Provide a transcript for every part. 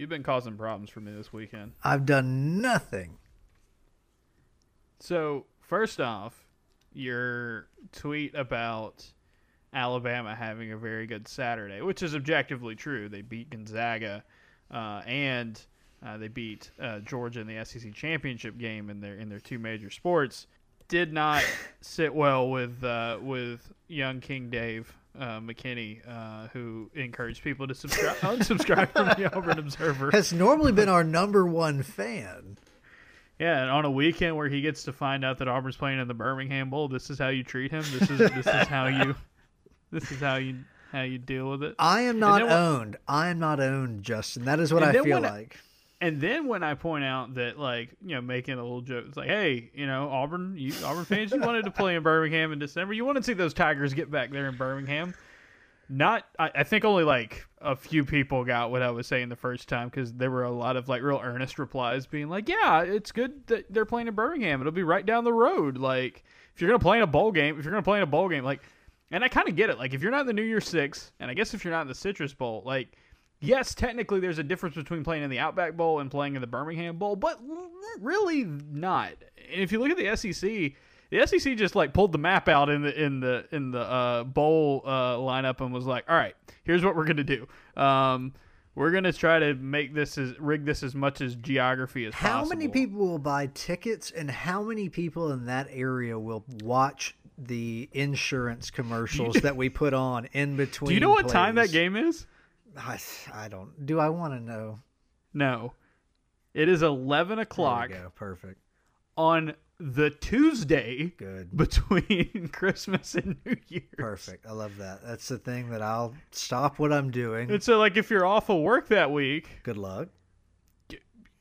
You've been causing problems for me this weekend. I've done nothing. So first off, your tweet about Alabama having a very good Saturday, which is objectively true. They beat Gonzaga, uh, and uh, they beat uh, Georgia in the SEC championship game in their in their two major sports. Did not sit well with uh, with young King Dave uh, McKinney, uh, who encouraged people to subscribe unsubscribe from the Auburn Observer. Has normally been our number one fan. Yeah, and on a weekend where he gets to find out that Auburn's playing in the Birmingham Bowl, this is how you treat him. This is this is how you this is how you how you deal with it. I am not when- owned. I am not owned, Justin. That is what I feel when like. And then when I point out that like you know making a little joke, it's like, hey, you know Auburn, you Auburn fans, you wanted to play in Birmingham in December. You want to see those Tigers get back there in Birmingham. Not, I, I think only like a few people got what I was saying the first time because there were a lot of like real earnest replies being like, yeah, it's good that they're playing in Birmingham. It'll be right down the road. Like if you're gonna play in a bowl game, if you're gonna play in a bowl game, like, and I kind of get it. Like if you're not in the New Year Six, and I guess if you're not in the Citrus Bowl, like yes, technically there's a difference between playing in the Outback Bowl and playing in the Birmingham Bowl, but really not. And if you look at the SEC, the SEC just like pulled the map out in the in the in the uh, bowl uh, lineup and was like, "All right, here's what we're gonna do. Um, we're gonna try to make this as rig this as much as geography as How possible." How many people will buy tickets, and how many people in that area will watch the insurance commercials that we put on in between? Do you know what time that game is? I, I don't. Do I want to know? No, it is eleven There we o'clock go. Perfect. on the Tuesday Good. between Christmas and New Year's. Perfect. I love that. That's the thing that I'll stop what I'm doing. And so, like, if you're off of work that week, Good luck.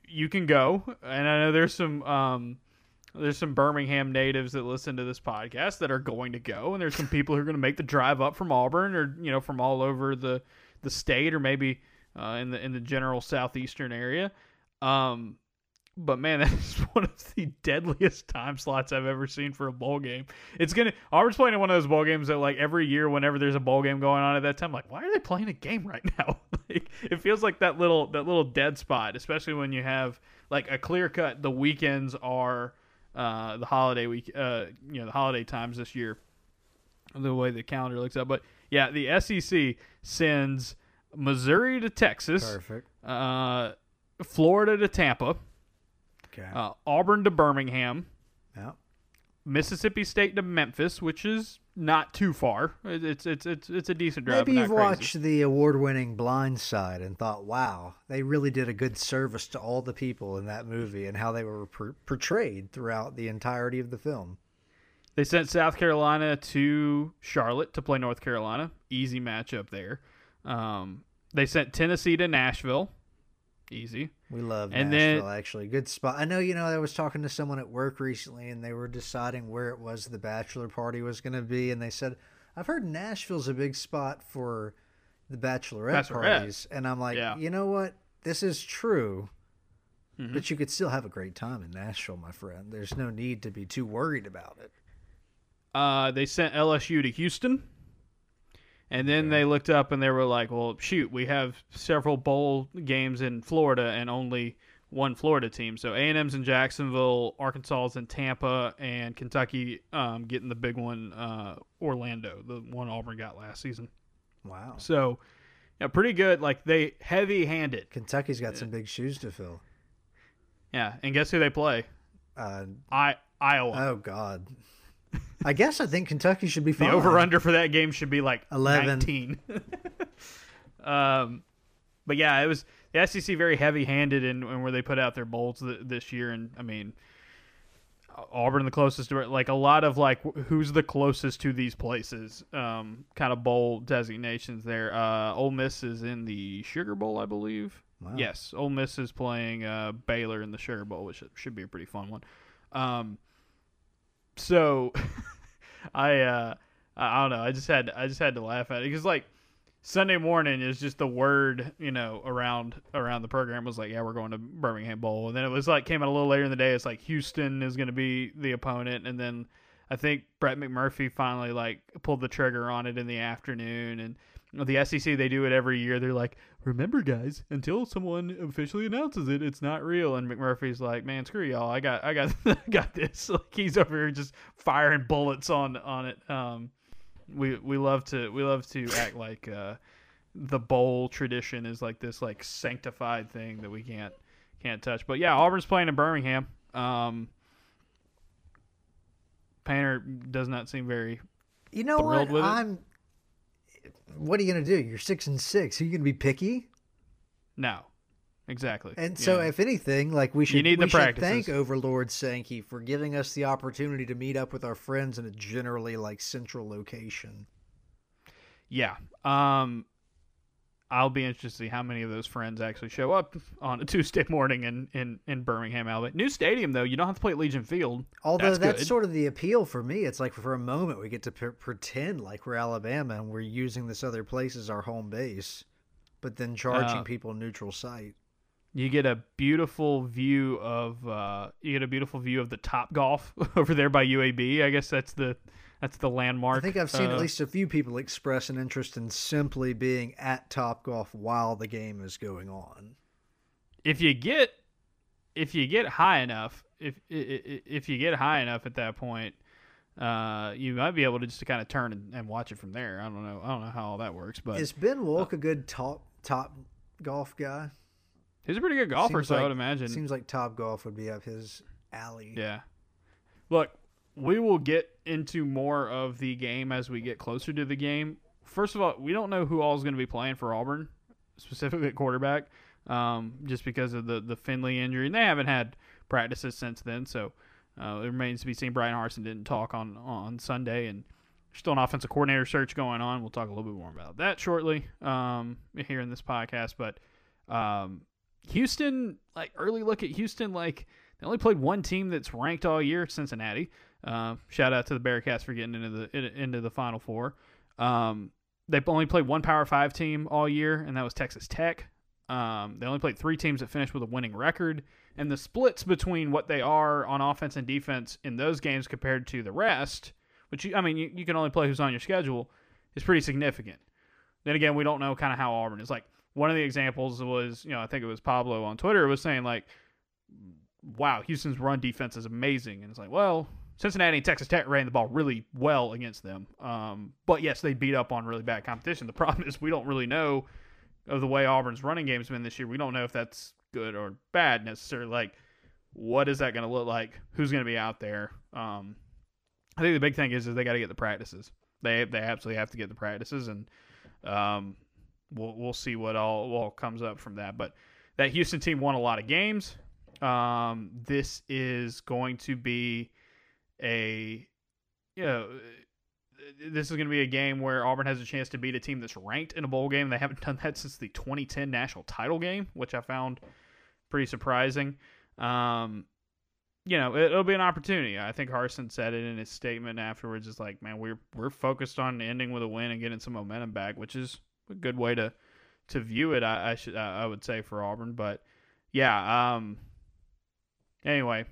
you can go. And I know there's some um, there's some Birmingham natives that listen to this podcast that are going to go, and there's some people who are going to make the drive up from Auburn or you know from all over the the state or maybe uh, in the in the general southeastern area. Um, but man, that is one of the deadliest time slots I've ever seen for a bowl game. It's gonna Auburn's playing in one of those bowl games that like every year, whenever there's a bowl game going on at that time, like why are they playing a game right now? like it feels like that little that little dead spot, especially when you have like a clear cut. The weekends are uh, the holiday week, uh, you know, the holiday times this year. The way the calendar looks up, but yeah, the SEC sends Missouri to Texas, Perfect. uh, Florida to Tampa, Okay. uh, Auburn to Birmingham, yeah. Mississippi State to Memphis, which is not too far. It's it's it's it's a decent drive. Maybe you've crazy. watched the award-winning Blind Side and thought, "Wow, they really did a good service to all the people in that movie and how they were per- portrayed throughout the entirety of the film." They sent South Carolina to Charlotte to play North Carolina. Easy matchup there. Um, they sent Tennessee to Nashville. Easy. We love And then- Nashville, actually. Good spot. I know, you know, I was talking to someone at work recently, and they were deciding where it was the bachelor party was going to be, and they said, "I've heard Nashville's a big spot for the bachelorette, Bachelorette. parties," and I'm like, Yeah. you know what? This is true, Mhm. but you could still have a great time in Nashville, my friend. There's no need to be too worried about it. Uh, they sent LSU to Houston. And then they looked up and they were like, well, shoot, we have several bowl games in Florida and only one Florida team. So A&M's in Jacksonville, Arkansas's in Tampa, and Kentucky um, getting the big one, uh, Orlando, the one Auburn got last season. Wow, So, yeah, pretty good. Like, they heavy-handed. Kentucky's got some big shoes to fill. Yeah, and guess who they play? Uh, I Iowa. oh God, I guess I think Kentucky should be The over under for that game should be like 11. 19. um, but yeah, it was the SEC very heavy handed in, in where they put out their bowls th- this year. And I mean, Auburn the closest to it, like a lot of like who's the closest to these places, um, kind of bowl designations there. Uh, Ole Miss is in the Sugar Bowl, I believe. Wow. Yes, Ole Miss is playing uh, Baylor in the Sugar Bowl, which should be a pretty fun one. Um, so I uh, I don't know. I just had I just had to laugh at it. Because like Sunday morning is just the word you know around around the program was like yeah we're going to Birmingham Bowl. And then it was like came out a little later in the day. It's like Houston is going to be the opponent. And then I think Brett McMurphy finally like pulled the trigger on it in the afternoon. And the SEC they do it every year. They're like remember, guys, until someone officially announces it, it's not real. And McMurphy's like, man, screw y'all. I got, I got, I got this. Like he's over here just firing bullets on on it. Um, we we love to we love to act like uh, the bowl tradition is like this like sanctified thing that we can't can't touch. But yeah, Auburn's playing in Birmingham. Um, Painter does not seem very. You know what? with it? I'm. What are you gonna do? You're six and six. Are you gonna be picky? No, exactly. And so, Yeah. if anything, like we should, need we the should thank Overlord Sankey for giving us the opportunity to meet up with our friends in a generally like central location. Yeah. Um, I'll be interested to see how many of those friends actually show up on a Tuesday morning in, in, in Birmingham, Alabama. New stadium, though. You don't have to play at Legion Field. Although That's that's, sort of the appeal for me. It's like for a moment we get to pre- pretend like we're Alabama and we're using this other place as our home base, but then charging Uh, people neutral site. You get a beautiful view of uh, you get a beautiful view of the Top Golf over there by UAB. I guess that's the that's the landmark. I think I've seen Uh, at least a few people express an interest in simply being at Top Golf while the game is going on. if you get if you get high enough if if you get high enough at that point uh you might be able to just to kind of turn and, and watch it from there i don't know i don't know how all that works but Is Ben Wolk a good top top golf guy? he's a pretty good golfer Seems so i would imagine Seems like Top Golf would be up his alley. yeah look we will get into more of the game as we get closer to the game first of all we don't know who all is going to be playing for auburn specifically at quarterback um, just because of the the Finley injury, and they haven't had practices since then. So uh, it remains to be seen. Bryan Harsin didn't talk on on Sunday, and still an offensive coordinator search going on. We'll talk a little bit more about that shortly um, here in this podcast. But um, Houston, like early look at Houston, like they only played one team that's ranked all year, Cincinnati. Uh, shout out to the Bearcats for getting into the into the Final Four. Um, they've only played one Power Five team all year, and that was Texas Tech. Um, they only played three teams that finished with a winning record, and the splits between what they are on offense and defense in those games compared to the rest, which you, I mean, you, you can only play who's on your schedule, is pretty significant. Then again, we don't know kind of how Auburn is. Like one of the examples was, you know, I think it was Pablo on Twitter was saying like, "Wow, Houston's run defense is amazing," and it's like, well, Cincinnati and Texas Tech ran the ball really well against them. Um, but yes, they beat up on really bad competition. The problem is we don't really know of the way Auburn's running game's been this year. We don't know if that's good or bad necessarily. Like, what is that going to look like? Who's going to be out there? Um, I think the big thing is is they got to get the practices. They they absolutely have to get the practices, and um, we'll we'll see what all all comes up from that. But that Houston team won a lot of games. Um, this is going to be a you know this is going to be a game where Auburn has a chance to beat a team that's ranked in a bowl game. They haven't done that since the 2010 national title game, which I found pretty surprising. Um, you know, it, will be an opportunity. I think Harsin said it in his statement afterwards. It's like, man, we're we're focused on ending with a win and getting some momentum back, which is a good way to to view it. I, I should I would say for Auburn, but yeah. Um. Anyway,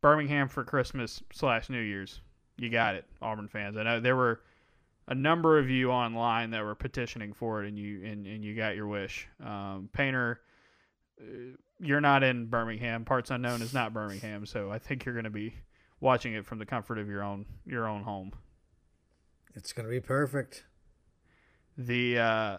Birmingham for Christmas slash New Year's. You got it, Auburn fans. I know there were a number of you online that were petitioning for it, and you and, and you got your wish. Um, Painter, uh, you're not in Birmingham. Parts unknown is not Birmingham, so I think you're going to be watching it from the comfort of your own your own home. It's gonna be perfect. The uh,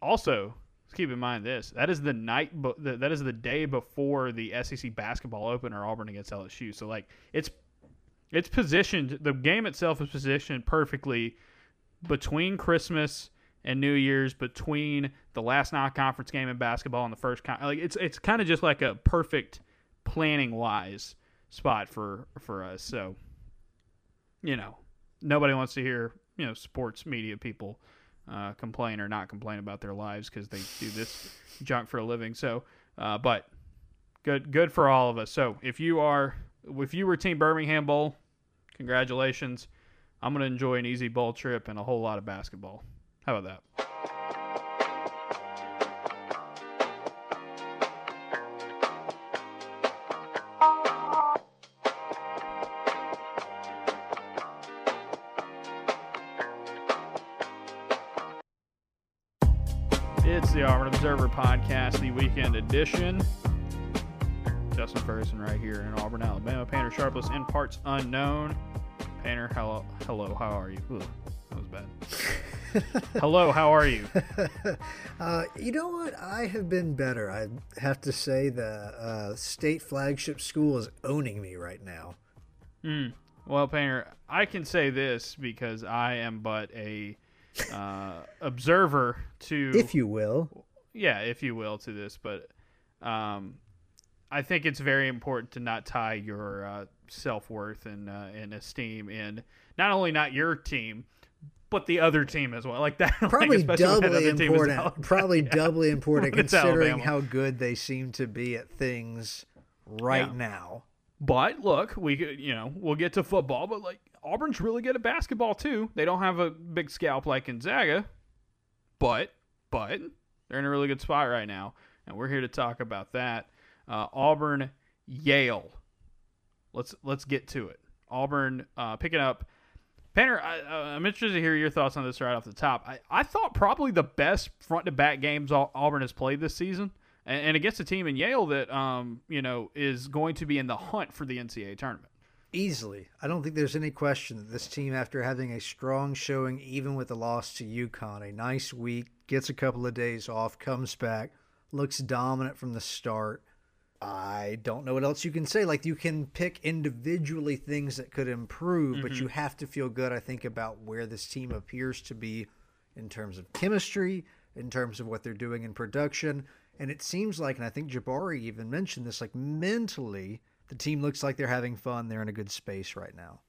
also keep in mind this that is the night that is the day before the SEC basketball opener Auburn against LSU. So like it's it's positioned the game itself is positioned perfectly between Christmas and New Year's between the last non-conference game in basketball and the first con- like it's it's kind of just like a perfect planning wise spot for for us. So you know, nobody wants to hear, you know, sports media people uh, complain or not complain about their lives because they do this junk for a living. So, uh, but good, good for all of us. So, if you are, if you were Team Birmingham Bowl, congratulations. I'm gonna enjoy an easy bowl trip and a whole lot of basketball. How about that? Observer Podcast, the weekend edition. Justin Ferguson right here in Auburn, Alabama. Painter Sharpless in parts unknown. Painter, hello, hello, how are you? Ooh, that was bad. hello, how are you? Uh, you know what? I have been better. I have to say the uh, state flagship school is owning me right now. Mm. Well, Painter, I can say this because I am but a uh, observer to, If you will. Yeah, if you will, to this. But um, I think it's very important to not tie your uh, self worth and uh, and esteem in not only not your team, but the other team as well. Like that, Probably that doubly other team is important. Probably Yeah. doubly important considering how good they seem to be at things right Yeah. now. But look, we you know, we'll get to football, but like Auburn's really good at basketball too. They don't have a big scalp like Gonzaga, but but they're in a really good spot right now, and we're here to talk about that. Uh, Auburn, Yale. Let's let's get to it. Auburn uh, picking up. Painter, I, I'm interested to hear your thoughts on this right off the top. I, I thought probably the best front to back games Auburn has played this season, and, and against a team in Yale that um you know is going to be in the hunt for the NCAA tournament. Easily. I don't think there's any question that this team, after having a strong showing, even with the loss to UConn, a nice week, gets a couple of days off, comes back, looks dominant from the start. I don't know what else you can say. Like, you can pick individually things that could improve, but you mm-hmm. have to feel good, I think, about where this team appears to be in terms of chemistry, in terms of what they're doing in production. And it seems like, and I think Jabari even mentioned this, like mentally, the team looks like they're having fun. They're in a good space right now.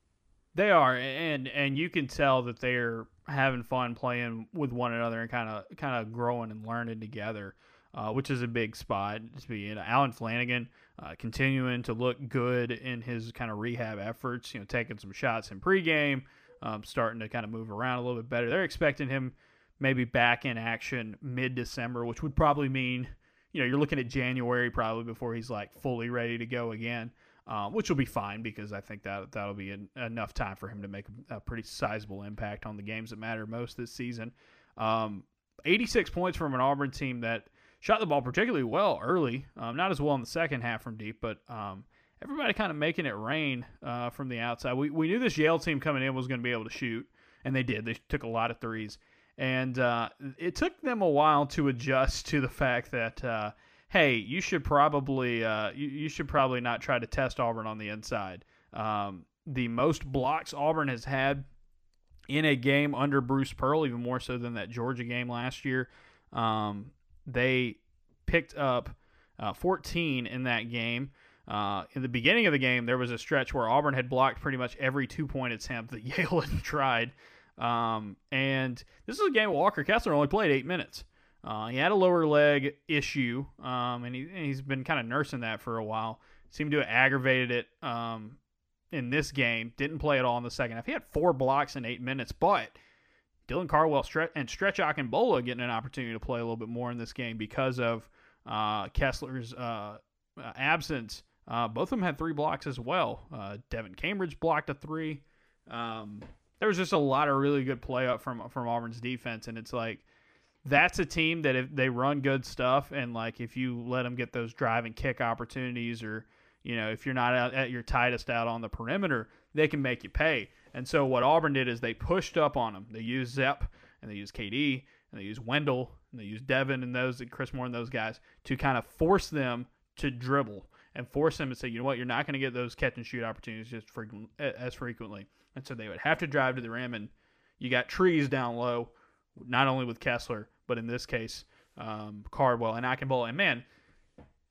They are, and and you can tell that they're having fun playing with one another and kind of kind of growing and learning together, uh, which is a big spot to be in. Allen Flanagan uh, continuing to look good in his kind of rehab efforts. You know, taking some shots in pregame, um, starting to kind of move around a little bit better. They're expecting him maybe back in action mid December, which would probably mean you know you're looking at January probably before he's like fully ready to go again um, which will be fine because I think that that'll be en- enough time for him to make a, a pretty sizable impact on the games that matter most this season. Um, 86 points from an Auburn team that shot the ball particularly well early, um, not as well in the second half from deep, but um, everybody kind of making it rain uh, from the outside. We we knew this Yale team coming in was going to be able to shoot, and they did. They took a lot of threes, and uh, it took them a while to adjust to the fact that. Hey, you should probably uh, you, you should probably not try to test Auburn on the inside. Um, the most blocks Auburn has had in a game under Bruce Pearl, even more so than that Georgia game last year. Um, they picked up uh, 14 in that game. Uh, in the beginning of the game, there was a stretch where Auburn had blocked pretty much every two point attempt that Yale had tried. Um, and this is a game Walker Kessler only played eight minutes. Uh, he had a lower leg issue, um, and, he, and he's been kind of nursing that for a while. Seemed to have aggravated it um, in this game. Didn't play at all in the second half. He had four blocks in eight minutes, but Dylan Cardwell and Stretch Akingbola getting an opportunity to play a little bit more in this game because of uh, Kessler's uh, uh, absence. Uh, both of them had three blocks as well. Uh, Devin Cambridge blocked a three. Um, there was just a lot of really good play up from from Auburn's defense, and it's like that's a team that if they run good stuff and like if you let them get those drive and kick opportunities or you know if you're not out at your tightest out on the perimeter they can make you pay. And so what auburn did is they pushed up on them they used zep and they used kd and they used wendell and they used devin and those and chris moore and those guys to kind of force them to dribble and force them to say you know what? You're not going to get those catch and shoot opportunities just frequent, as frequently. And so they would have to drive to the rim and you got trees down low not only with Kessler, but in this case, um, Cardwell and Akingbola. And man,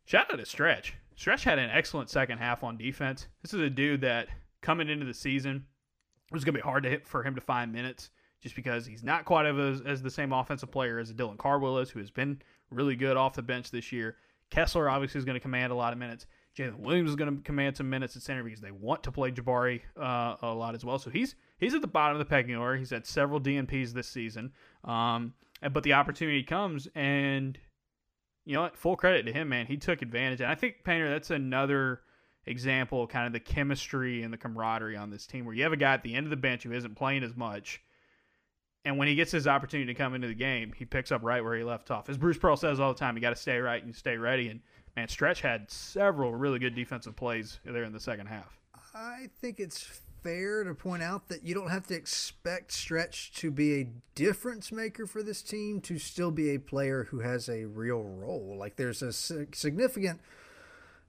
shout out to Stretch. Stretch had an excellent second half on defense. This is a dude that coming into the season it was going to be hard to hit for him to find minutes just because he's not quite as, as the same offensive player as Dylan Cardwell is, who has been really good off the bench this year. Kessler obviously is going to command a lot of minutes. Jalen Williams is going to command some minutes at center because they want to play Jabari uh, a lot as well. So he's he's at the bottom of the pecking order. He's had several DNPs this season, um, but the opportunity comes, and you know what? Full credit to him, man. He took advantage, and I think Painter. That's another example of kind of the chemistry and the camaraderie on this team, where you have a guy at the end of the bench who isn't playing as much, And when he gets his opportunity to come into the game, he picks up right where he left off. As Bruce Pearl says all the time, you got to stay right and stay ready. And man, Stretch had several really good defensive plays there in the second half. I think it's fair to point out that you don't have to expect Stretch to be a difference maker for this team to still be a player who has a real role. Like there's a significant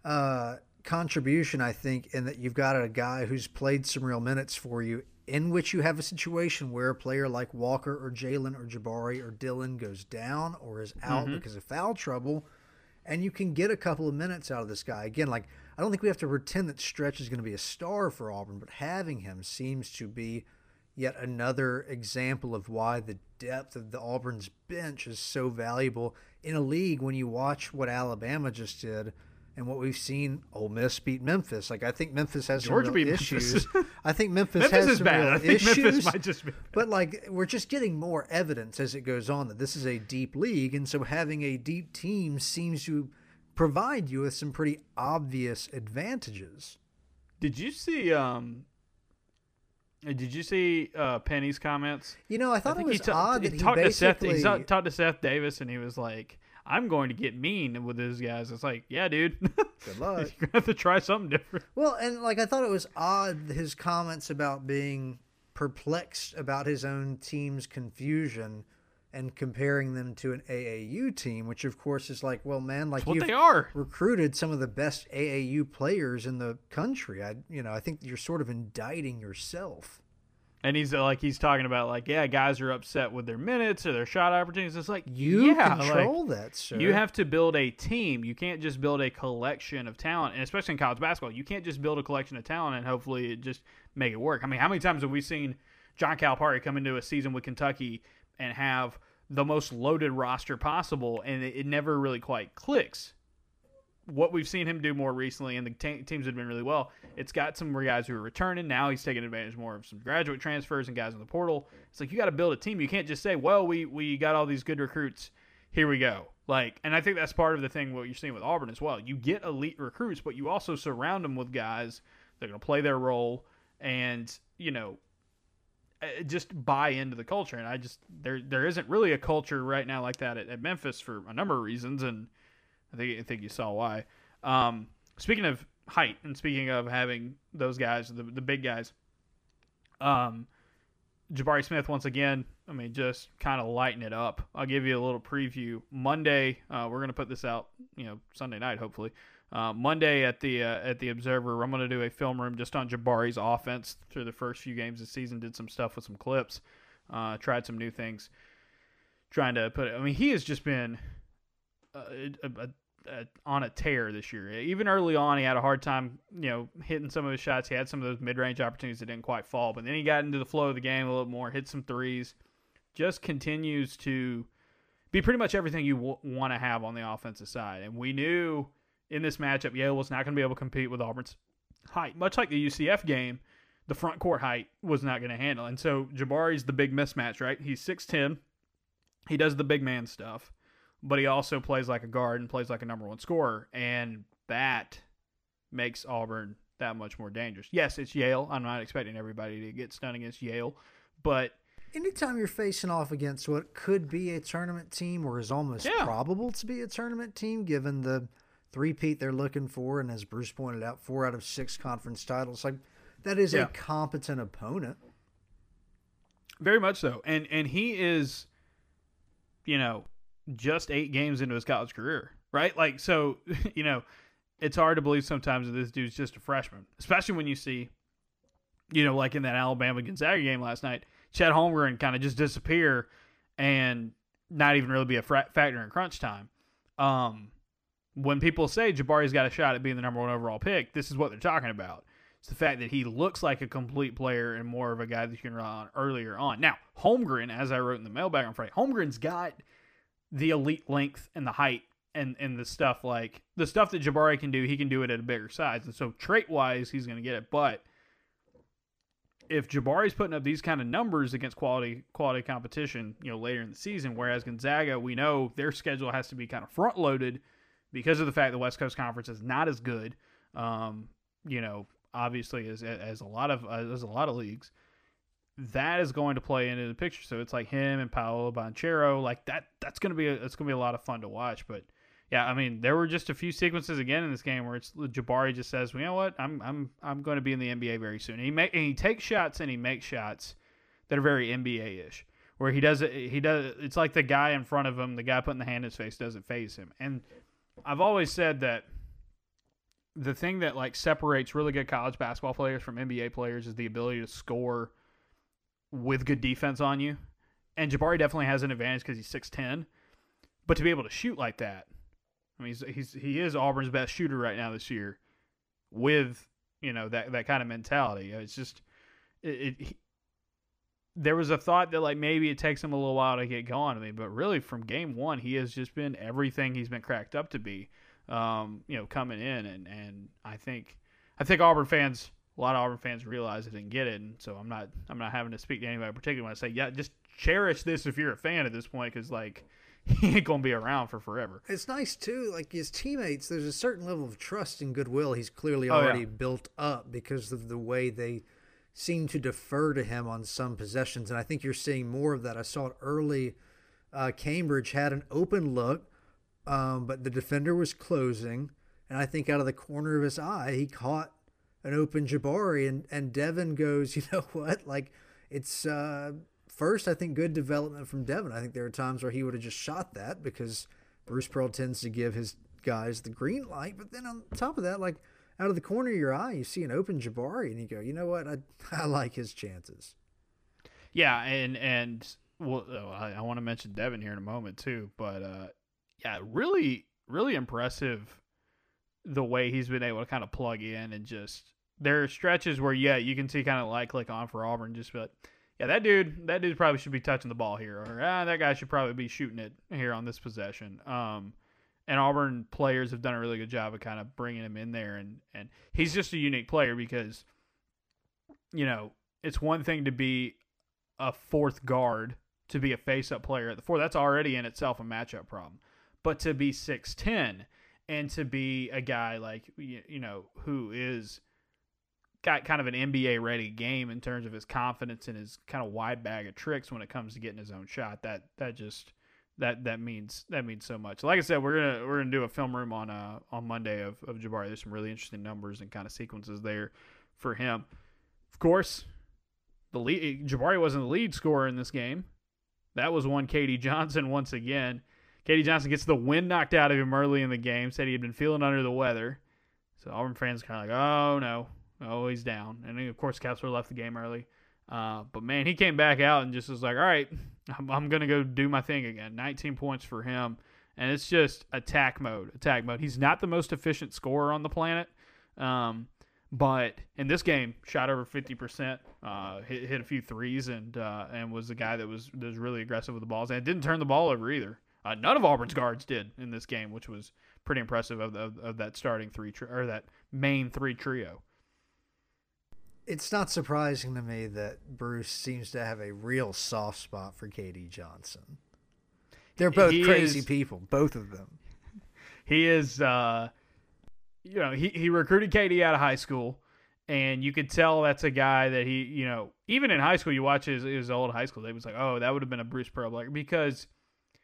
uh, contribution, I think, in that you've got a guy who's played some real minutes for you, in which you have a situation where a player like Walker or Jalen or Jabari or Dylan goes down or is out mm-hmm. because of foul trouble, and you can get a couple of minutes out of this guy. Again, like I don't think we have to pretend that Stretch is going to be a star for Auburn, but having him seems to be yet another example of why the depth of the Auburn's bench is so valuable in a league when you watch what Alabama just did and what we've seen, Ole Miss beat Memphis. Like I think Memphis has Georgia some real issues. I think Memphis, Memphis has some bad. real I think issues. Memphis might just be but like we're just getting more evidence as it goes on that this is a deep league, and so having a deep team seems to provide you with some pretty obvious advantages. Did you see? um Did you see uh, Penny's comments? You know, I thought I it was he odd that he talked basically to Seth. He talked to Seth Davis, and he was like I'm going to get mean with those guys. It's like, yeah, dude. Good luck. You're gonna have to try something different. Well, and like I thought it was odd his comments about being perplexed about his own team's confusion and comparing them to an AAU team, which of course is like, well, man, like you are recruited some of the best AAU players in the country. I, you know, I think you're sort of indicting yourself. And he's uh, like he's talking about like yeah guys are upset with their minutes or their shot opportunities. It's like you yeah, control like, that. Sir. You have to build a team. You can't just build a collection of talent, and especially in college basketball, you can't just build a collection of talent and hopefully just make it work. I mean, how many times have we seen John Calipari come into a season with Kentucky and have the most loaded roster possible, and it, it never really quite clicks? what we've seen him do more recently, and the t- teams have been really well. It's got some guys who are returning. Now he's taking advantage more of some graduate transfers and guys in the portal. It's like you got to build a team. You can't just say, "Well, we we got all these good recruits. Here we go." Like, and I think that's part of the thing what you're seeing with Auburn as well. You get elite recruits, but you also surround them with guys that are going to play their role and you know just buy into the culture. And I just there there isn't really a culture right now like that at, at Memphis for a number of reasons and I think I think you saw why. Um, speaking of height and speaking of having those guys, the the big guys, um, Jabari Smith once again. I mean, just kind of lighten it up. I'll give you a little preview. Monday, uh, we're gonna put this out, you know, Sunday night hopefully. Uh, Monday at the uh, at the Observer, I'm gonna do a film room just on Jabari's offense through the first few games of the season. Did some stuff with some clips, uh, tried some new things, trying to put. I mean, he has just been a, a, uh, on a tear this year. Even early on, he had a hard time, you know, hitting some of his shots. He had some of those mid-range opportunities that didn't quite fall, but then he got into the flow of the game a little more, hit some threes. Just continues to be pretty much everything you w- want to have on the offensive side. And we knew in this matchup, Yale was not going to be able to compete with Auburn's height, much like the UCF game. The front court height was not going to handle, and so Jabari's the big mismatch, right? He's six ten. He does the big man stuff but he also plays like a guard and plays like a number one scorer, and that makes Auburn that much more dangerous. Yes, it's Yale. I'm not expecting everybody to get stunned against Yale, but anytime you're facing off against what could be a tournament team or is almost yeah. probable to be a tournament team, given the three-peat they're looking for, and as Bruce pointed out, four out of six conference titles, like that is yeah. a competent opponent. Very much so, and and he is, you know, just eight games into his college career, right? Like, so, you know, it's hard to believe sometimes that this dude's just a freshman, especially when you see, you know, like in that Alabama Gonzaga game last night, Chet Holmgren kind of just disappear and not even really be a factor in crunch time. Um, when people say Jabari's got a shot at being the number one overall pick, this is what they're talking about. It's the fact that he looks like a complete player and more of a guy that you can rely on earlier on. Now, Holmgren, as I wrote in the mailbag on Friday, Holmgren's got – the elite length and the height and and the stuff like the stuff that Jabari can do, he can do it at a bigger size. And so trait wise, he's going to get it. But if Jabari's putting up these kind of numbers against quality quality competition, you know, later in the season, whereas Gonzaga, we know their schedule has to be kind of front loaded because of the fact the West Coast Conference is not as good. Um, you know, obviously as as a lot of as a lot of leagues. that is going to play into the picture. So it's like him and Paolo Banchero, like that. That's gonna be a, it's gonna be a lot of fun to watch. But yeah, I mean, there were just a few sequences again in this game where it's Jabari just says, well, "You know what? I'm I'm I'm going to be in the NBA very soon." And he make and he takes shots and he makes shots that are very NBA ish, where he does it. He does. It's like the guy in front of him, the guy putting the hand in his face, doesn't phase him. And I've always said that the thing that like separates really good college basketball players from NBA players is the ability to score with good defense on you. And Jabari definitely has an advantage because he's six ten, but to be able to shoot like that, I mean, he's, he's he is Auburn's best shooter right now this year, with you know that that kind of mentality. It's just it. it there was a thought that like maybe it takes him a little while to get going. I mean, but really from game one, he has just been everything he's been cracked up to be. Um, you know, coming in and and I think I think Auburn fans a lot of Auburn fans realize it and get it, and so I'm not I'm not having to speak to anybody particularly when I say yeah, just cherish this if you're a fan at this point because like he ain't gonna be around for forever. It's nice too, like his teammates. There's a certain level of trust and goodwill he's clearly already oh, yeah. built up because of the way they seem to defer to him on some possessions, and I think you're seeing more of that. I saw it early. Uh, Cambridge had an open look, um, but the defender was closing, and I think out of the corner of his eye, he caught an open Jabari, and and Devin goes, you know what? Like it's uh, first, I think good development from Devin. I think there are times where he would have just shot that because Bruce Pearl tends to give his guys the green light, but then on top of that, like out of the corner of your eye, you see an open Jabari, and you go, you know what? I I like his chances. Yeah, and and well, oh, I, I want to mention Devin here in a moment too, but uh, yeah, really, really impressive the way he's been able to kind of plug in and just there are stretches where yeah you can see kind of like click on for Auburn just like yeah that dude that dude probably should be touching the ball here or ah, that guy should probably be shooting it here on this possession um and Auburn players have done a really good job of kind of bringing him in there and and he's just a unique player because you know it's one thing to be a fourth guard to be a face up player at the four that's already in itself a matchup problem but to be 6'10 and to be a guy like you know who is got kind of an NBA ready game in terms of his confidence and his kind of wide bag of tricks when it comes to getting his own shot. That that just that that means that means so much. Like I said, we're gonna we're gonna do a film room on uh on Monday of, of Jabari. There's some really interesting numbers and kind of sequences there for him. Of course, the lead Jabari wasn't the lead scorer in this game. That was one KD Johnson once again. KD Johnson gets the wind knocked out of him early in the game. Said he had been feeling under the weather. So Auburn fans kind of like, oh no, Oh, he's down. And of course, Kessler left the game early. Uh, but man, he came back out and just was like, all right, I'm, I'm going to go do my thing again. 19 points for him. And it's just attack mode, attack mode. He's not the most efficient scorer on the planet. Um, but in this game, shot over 50%, uh, hit, hit a few threes, and uh, and was the guy that was, that was really aggressive with the balls. And didn't turn the ball over either. Uh, none of Auburn's guards did in this game, which was pretty impressive of, of, of that starting three, tri- or that main three trio it's not surprising to me that Bruce seems to have a real soft spot for KD Johnson. They're both he crazy is, people, both of them. He is, uh, you know, he, he recruited KD out of high school, and you could tell that's a guy that he, you know, even in high school, you watch his, his old high school, they was like, oh, that would have been a Bruce Pearl player because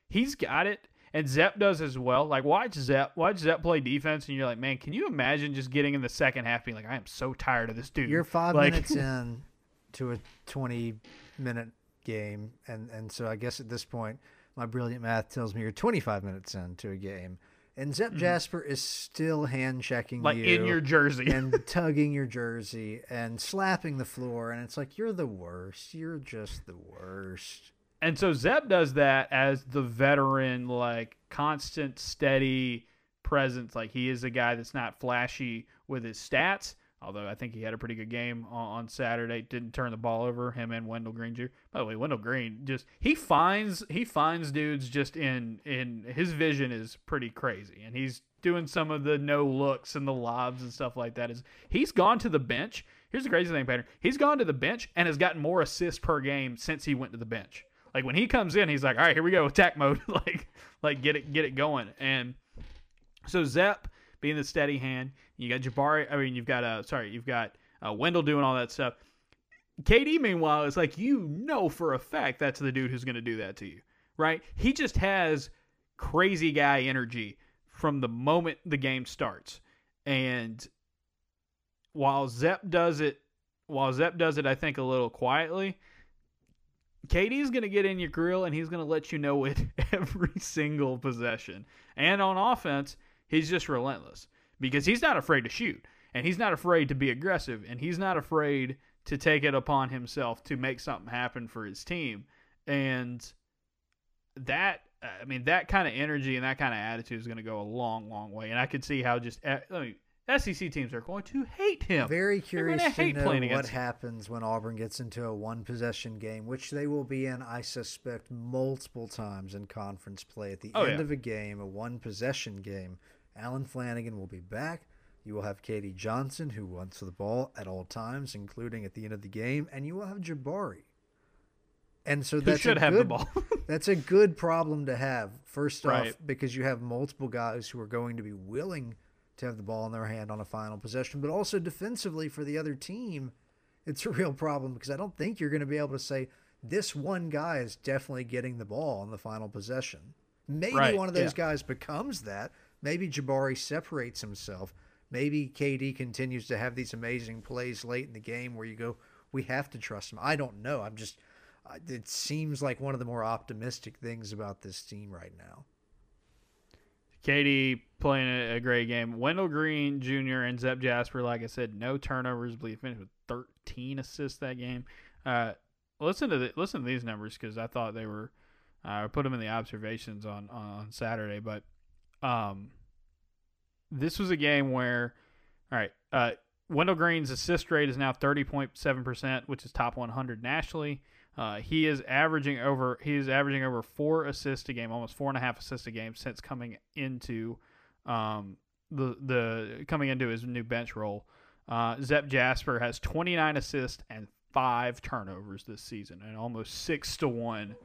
he's got it and Zep does as well. Like watch Zep, watch Zep play defense, and you're like, man, can you imagine just getting in the second half, being like, I am so tired of this dude. You're five like, minutes in to a 20 minute game, and and so I guess at this point, my brilliant math tells me you're 25 minutes into a game. And Zep mm-hmm. Jasper is still hand checking like you, in your jersey, and tugging your jersey, and slapping the floor, and it's like you're the worst. You're just the worst. And so Zep does that as the veteran, like constant, steady presence. Like he is a guy that's not flashy with his stats. Although I think he had a pretty good game on, Saturday, didn't turn the ball over. Him and Wendell Green Jr. By the way, Wendell Green just he finds he finds dudes just in in his vision is pretty crazy, and he's doing some of the no looks and the lobs and stuff like that. Is he's gone to the bench? Here's the crazy thing, Pater. He's gone to the bench and has gotten more assists per game since he went to the bench. Like when he comes in, he's like, all right, here we go, attack mode. like, like get it, get it going. And so Zep being the steady hand, you got Jabari. I mean, you've got uh, sorry, you've got uh, Wendell doing all that stuff. KD, meanwhile, is like, you know for a fact that's the dude who's going to do that to you, right? He just has crazy guy energy from the moment the game starts. And while Zep does it, while Zep does it, I think a little quietly, KD's going to get in your grill and he's going to let you know it every single possession. And on offense, he's just relentless because he's not afraid to shoot and he's not afraid to be aggressive and he's not afraid to take it upon himself to make something happen for his team. And that I mean that kind of energy and that kind of attitude is going to go a long long way and I could see how just eh, I mean, SEC teams are going to hate him. Very curious to know what happens when Auburn gets into a one possession game, which they will be in, I suspect, multiple times in conference play. At the oh, end yeah. of a game, a one possession game, Allen Flanagan will be back. You will have KD Johnson, who wants the ball at all times, including at the end of the game, and you will have Jabari. And so that should have good, the ball. that's a good problem to have. First right. off, because you have multiple guys who are going to be willing to have the ball in their hand on a final possession, but also defensively for the other team, it's a real problem because I don't think you're going to be able to say this one guy is definitely getting the ball on the final possession. Maybe right. one of those yeah. guys becomes that. Maybe Jabari separates himself. Maybe KD continues to have these amazing plays late in the game where you go, we have to trust him. I don't know. I'm just, it seems like one of the more optimistic things about this team right now. KD playing a, great game. Wendell Green Jr. and Zep Jasper, like I said, no turnovers. believe finished with 13 assists that game. Uh, listen to the, listen to these numbers because I thought they were. I uh, put them in the observations on on Saturday, but um, this was a game where, all right, uh, Wendell Green's assist rate is now 30.7 percent, which is top 100 nationally. Uh, he is averaging over he is averaging over four assists a game, almost four and a half assists a game since coming into um, the the coming into his new bench role. Uh, Zep Jasper has 29 assists and five turnovers this season, and almost six to one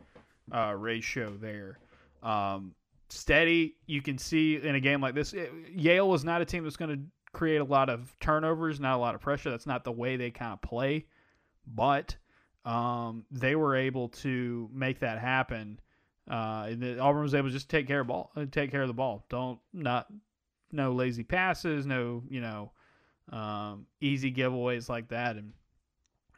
uh, ratio there. Um, steady, you can see in a game like this. It, Yale was not a team that's going to create a lot of turnovers, not a lot of pressure. That's not the way they kind of play, but um, they were able to make that happen. Uh, and Auburn was able to just take care of ball, uh, take care of the ball. Don't not no lazy passes, no you know um, easy giveaways like that. And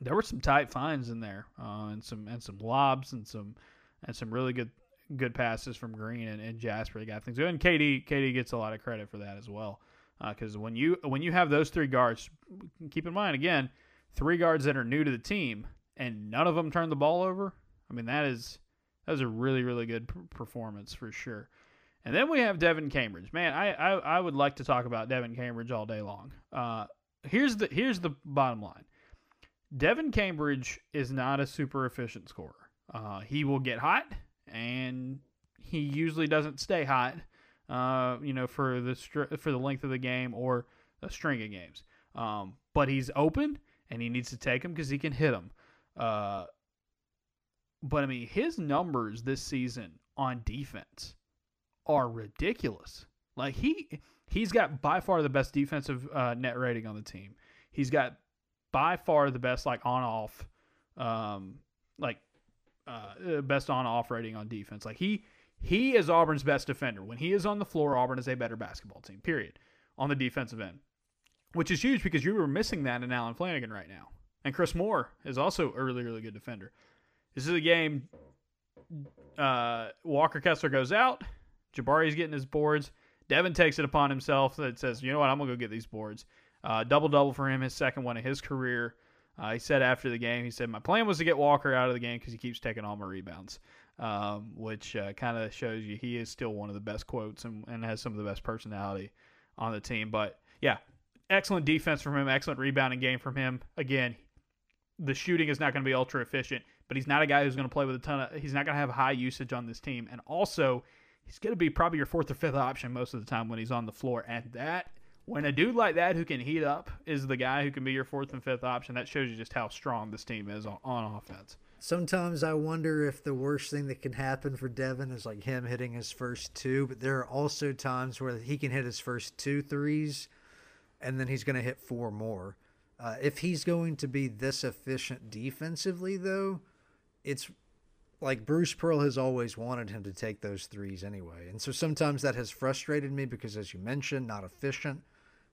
there were some tight finds in there, uh, and some and some lobs and some and some really good good passes from Green and, and Jasper. They got things. And KD KD gets a lot of credit for that as well, because uh, when you when you have those three guards, keep in mind again, three guards that are new to the team and none of them turned the ball over. I mean, that is that was a really really good performance for sure. And then we have Devin Cambridge. Man, I, I, I would like to talk about Devin Cambridge all day long. Uh, here's the here's the bottom line. Devin Cambridge is not a super efficient scorer. Uh, he will get hot, and he usually doesn't stay hot. Uh, you know, for the str- for the length of the game or a string of games. Um, but he's open, and he needs to take them because he can hit them. Uh, but I mean, his numbers this season on defense are ridiculous. Like he he's got by far the best defensive uh, net rating on the team. He's got by far the best like on off, um, like uh, best on off rating on defense. Like he he is Auburn's best defender. When he is on the floor, Auburn is a better basketball team. Period. On the defensive end, which is huge because you were missing that in Allen Flanagan right now. And Chris Moore is also a really, really good defender. This is a game. Uh, Walker Kessler goes out. Jabari's getting his boards. Devin takes it upon himself that says, you know what, I'm going to go get these boards. Uh, double double for him, his second one of his career. Uh, he said after the game, he said, My plan was to get Walker out of the game because he keeps taking all my rebounds, um, which uh, kind of shows you he is still one of the best quotes and, and has some of the best personality on the team. But yeah, excellent defense from him, excellent rebounding game from him. Again, the shooting is not going to be ultra efficient, but he's not a guy who's going to play with a ton of. He's not going to have high usage on this team, and also he's going to be probably your fourth or fifth option most of the time when he's on the floor. And that, when a dude like that who can heat up is the guy who can be your fourth and fifth option, that shows you just how strong this team is on, on offense. Sometimes I wonder if the worst thing that can happen for Devin is like him hitting his first two, but there are also times where he can hit his first two threes and then he's going to hit four more Uh, if he's going to be this efficient defensively, though, it's like Bruce Pearl has always wanted him to take those threes anyway. And so sometimes that has frustrated me because, as you mentioned, not efficient.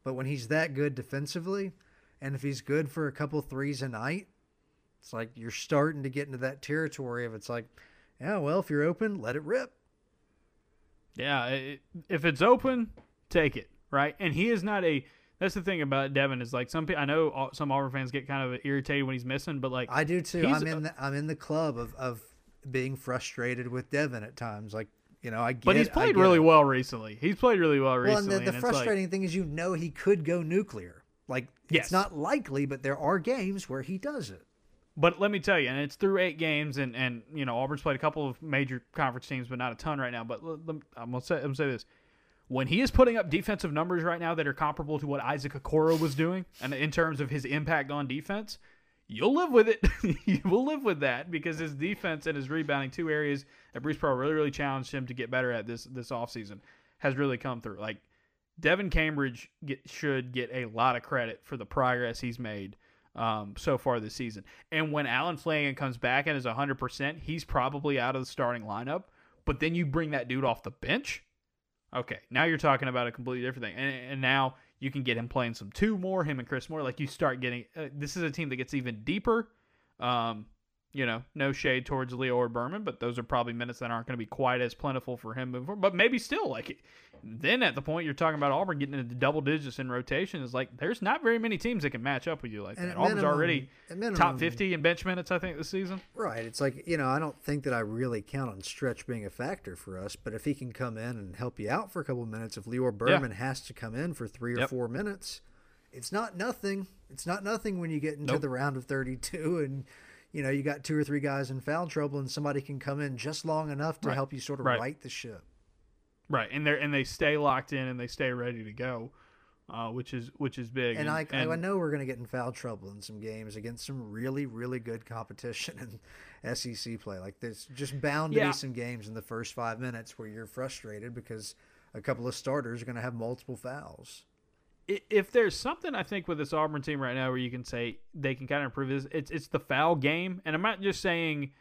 But when he's that good defensively, and if he's good for a couple threes a night, it's like you're starting to get into that territory of it's like, yeah, well, if you're open, let it rip. Yeah, it, if it's open, take it, right? And he is not a. That's the thing about Devin is like some people. I know some Auburn fans get kind of irritated when he's missing, but like I do too. I'm in the I'm in the club of of being frustrated with Devin at times. Like you know, I get. But he's played really it. well recently. He's played really well recently. Well, and the, the frustrating like, thing is, you know, he could go nuclear. Like yes. it's not likely, but there are games where he does it. But let me tell you, and it's through eight games, and, and you know Auburn's played a couple of major conference teams, but not a ton right now. But I'm gonna say, I'm gonna say this: when he is putting up defensive numbers right now that are comparable to what Isaac Okoro was doing, and in terms of his impact on defense, you'll live with it. you will live with that because his defense and his rebounding, two areas that Bruce Pearl really, really challenged him to get better at this this offseason, has really come through. Like Devin Cambridge get, should get a lot of credit for the progress he's made um, so far this season. And when Allen Flanagan comes back and is 100%, he's probably out of the starting lineup. But then you bring that dude off the bench. Okay, now you're talking about a completely different thing. And, and now you can get him playing some two more, him and Chris Moore. Like you start getting, uh, this is a team that gets even deeper. Um, you know, no shade towards Lior Berman, but those are probably minutes that aren't going to be quite as plentiful for him moving forward. But maybe still, like, then at the point you're talking about Auburn getting into double digits in rotation is like there's not very many teams that can match up with you like and that. Auburn's minimum, already minimum, top 50 in bench minutes, I think, this season. Right. It's like, you know, I don't think that I really count on Stretch being a factor for us, but if he can come in and help you out for a couple minutes, if Lior Berman yeah. has to come in for three or yep. four minutes, it's not nothing. It's not nothing when you get into nope. the round of 32 and you know, you got two or three guys in foul trouble, and somebody can come in just long enough to right. help you sort of right. right the ship. Right, and they and they stay locked in and they stay ready to go, uh, which is which is big. And, and I and, I know we're going to get in foul trouble in some games against some really really good competition in SEC play. Like there's just bound to yeah. be some games in the first five minutes where you're frustrated because a couple of starters are going to have multiple fouls if there's something I think with this Auburn team right now where you can say they can kind of improve is it's it's the foul game, and I'm not just saying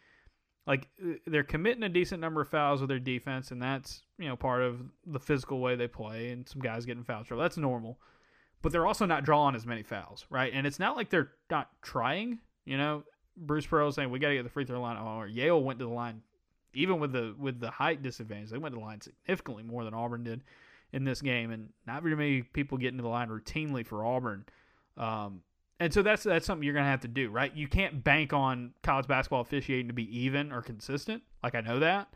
like uh, they're committing a decent number of fouls with their defense, and that's you know part of the physical way they play, and some guys getting foul trouble. That's normal, but they're also not drawing as many fouls, right? And it's not like they're not trying. You know, Bruce Pearl saying we got to get the free throw line. Or Yale went to the line, even with the with the height disadvantage, they went to the line significantly more than Auburn did in this game, and not very many people get into the line routinely for Auburn. Um, and so that's that's something you're gonna have to do, right? You can't bank on college basketball officiating to be even or consistent. Like I know that,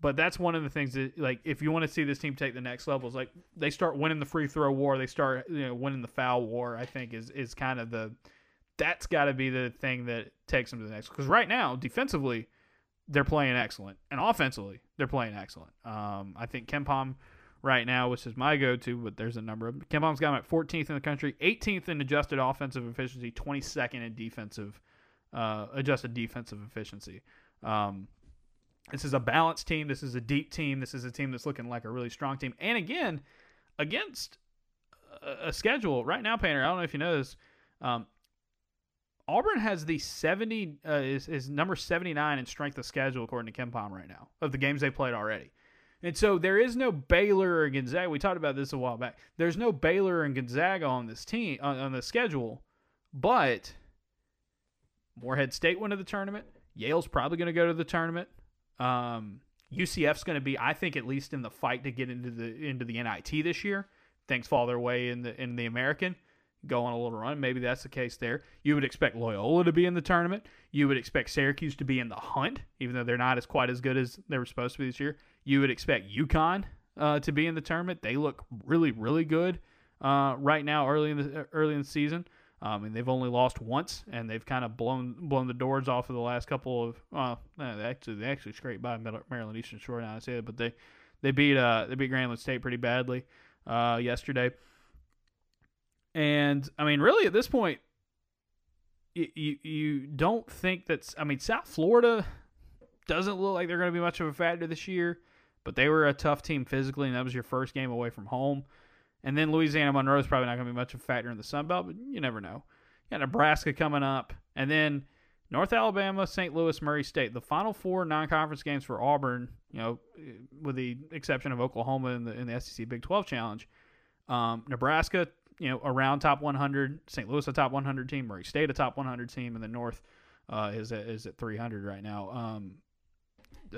but that's one of the things that like if you want to see this team take the next level, is like they start winning the free throw war, they start you know winning the foul war. I think is is kind of the that's got to be the thing that takes them to the next. Because right now, defensively, they're playing excellent, and offensively, they're playing excellent. Um, I think KenPom right now, which is my go-to, but there's a number of KenPom's got him at 14th in the country, 18th in adjusted offensive efficiency, 22nd in defensive uh, adjusted defensive efficiency. Um, this is a balanced team. This is a deep team. This is a team that's looking like a really strong team. And again, against a, a schedule right now, Painter. I don't know if you know this. Um, Auburn has the 70 uh, is, is number 79 in strength of schedule according to KenPom right now of the games they played already. And so there is no Baylor or Gonzaga. We talked about this a while back. There's no Baylor and Gonzaga on this team on, on the schedule, but Morehead State went to the tournament. Yale's probably going to go to the tournament. Um, UCF's going to be, I think, at least in the fight to get into the into the NIT this year. Things fall their way in the in the American go on a little run. Maybe that's the case there. You would expect Loyola to be in the tournament. You would expect Syracuse to be in the hunt, even though they're not as quite as good as they were supposed to be this year. You would expect UConn uh, to be in the tournament. They look really, really good uh, right now, early in the early in the season. Um, and they've only lost once, and they've kind of blown blown the doors off of the last couple of. Well, they actually they actually scraped by Maryland Eastern Shore. Now I say it, but they they beat uh they beat Grambling State pretty badly uh, yesterday. And I mean, really, at this point, you, you, you don't think that's. I mean, South Florida doesn't look like they're going to be much of a factor this year, but they were a tough team physically, and that was your first game away from home. And then Louisiana Monroe is probably not going to be much of a factor in the Sun Belt, but you never know. You got Nebraska coming up, and then North Alabama, St. Louis, Murray State. The final four non-conference games for Auburn, you know, with the exception of Oklahoma in the in the SEC Big 12 Challenge. Um, Nebraska, you know, around top 100. St. Louis a top 100 team. Murray State a top 100 team, and the North uh, is at, is at 300 right now. Um,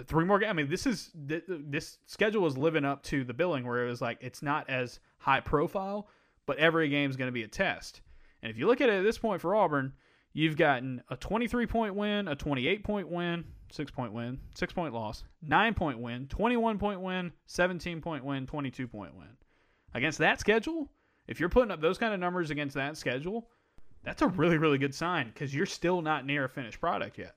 three more. Games. I mean, this is this schedule is living up to the billing where it was like it's not as high profile, but every game is going to be a test. And if you look at it at this point for Auburn, you've gotten a 23 point win, a 28 point win, six point win, six point loss, nine point win, 21 point win, 17 point win, 22 point win. Against that schedule, if you're putting up those kind of numbers against that schedule, that's a really, really good sign because you're still not near a finished product yet.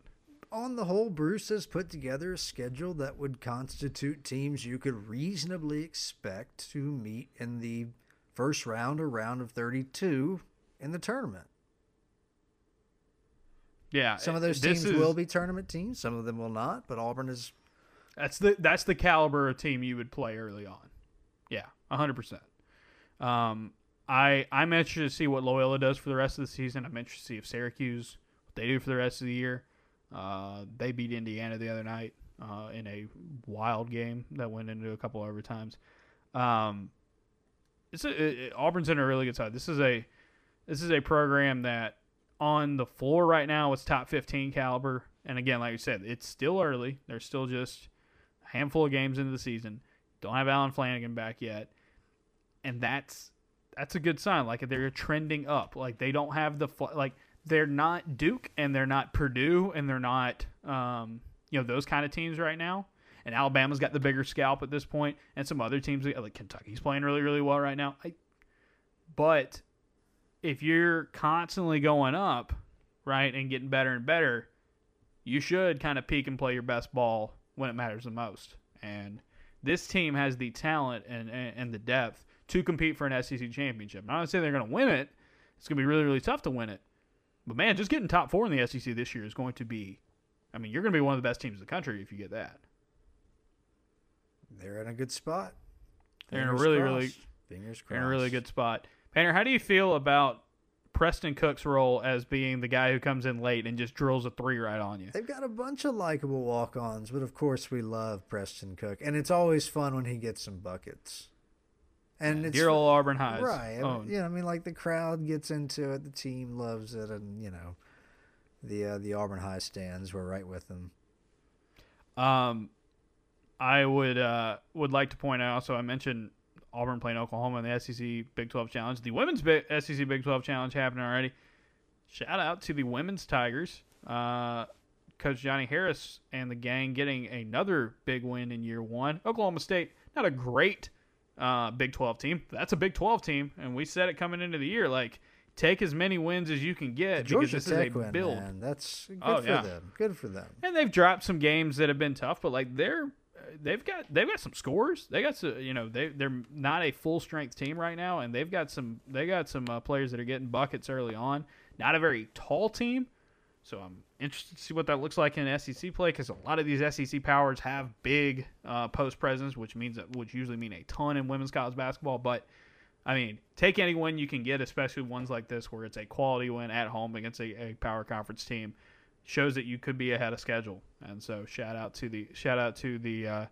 On the whole, Bruce has put together a schedule that would constitute teams you could reasonably expect to meet in the first round or round of 32 in the tournament. Yeah, some of those teams is, will be tournament teams. Some of them will not. But Auburn is. That's the that's the caliber of team you would play early on. Yeah, hundred percent. Um, I I'm interested to see what Loyola does for the rest of the season. I'm interested to see if Syracuse what they do for the rest of the year. Uh, they beat Indiana the other night uh, in a wild game that went into a couple overtimes. Um, it's a, it, Auburn's in a really good side. This is a this is a program that on the floor right now is top 15 caliber. And again, like you said, it's still early. They're still just a handful of games into the season. Don't have Allen Flanagan back yet. And that's that's a good sign. Like they're trending up. Like they don't have the like they're not Duke and they're not Purdue and they're not um, you know those kind of teams right now. And Alabama's got the bigger scalp at this point, and some other teams like Kentucky's playing really really well right now. I, but if you're constantly going up, right, and getting better and better, you should kind of peak and play your best ball when it matters the most. And this team has the talent and, and, and the depth to compete for an SEC championship. Not saying they're going to win it. It's going to be really, really tough to win it. But man, just getting top four in the SEC this year is going to be. I mean, you're going to be one of the best teams in the country if you get that. They're in a good spot. They're Fingers in a really, crossed. really, Fingers crossed. in a really good spot. Painter, how do you feel about Preston Cook's role as being the guy who comes in late and just drills a three right on you? They've got a bunch of likable walk-ons, but of course we love Preston Cook, and it's always fun when he gets some buckets. And it's dear old Auburn Highs, right? Owned. You know, I mean, like the crowd gets into it, the team loves it, and you know, the uh, the Auburn High stands. We're right with them. Um, I would uh would like to point out. So I mentioned Auburn playing Oklahoma in the SEC Big 12 Challenge. The women's Big, SEC Big 12 Challenge happening already. Shout out to the women's Tigers. Uh, Coach Johnnie Harris and the gang getting another big win in year one. Oklahoma State, not a great uh, Big 12 team. That's a Big 12 team, and we said it coming into the year. Like, take as many wins as you can get because this Tech is a win, build. Man. That's good oh, for yeah. them. Good for them. And they've dropped some games that have been tough, but like they're they've got they've got some scores. They got some, you know, they they're not a full strength team right now, and they've got some they got some uh, players that are getting buckets early on. Not a very tall team, so I'm interested to see what that looks like in SEC play because a lot of these SEC powers have big uh, post presence, which means that which usually mean a ton in women's college basketball. But I mean, take any win you can get, especially ones like this where it's a quality win at home against a, a power conference team shows that you could be ahead of schedule. And so shout out to the shout out to the uh,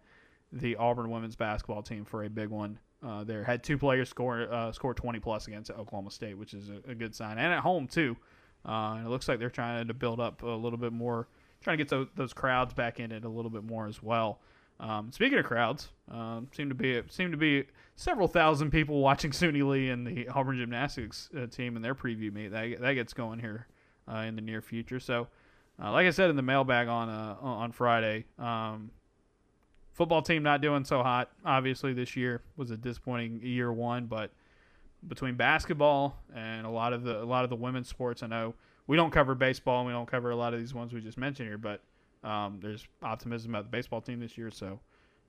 the Auburn women's basketball team for a big one. Uh, there had two players score uh, score 20 plus against Oklahoma State, which is a, a good sign, and at home too. Uh, and it looks like they're trying to build up a little bit more, trying to get those, those crowds back in it a little bit more as well. Um, speaking of crowds, um, seem to be seem to be several thousand people watching Suni Lee and the Auburn gymnastics uh, team in their preview meet. That that gets going here uh, in the near future. So uh, like I said in the mailbag on uh, on Friday, um, football team not doing so hot. Obviously, this year was a disappointing year one, but between basketball and a lot of the a lot of the women's sports, I know we don't cover baseball and we don't cover a lot of these ones we just mentioned here, but um, there's optimism about the baseball team this year. So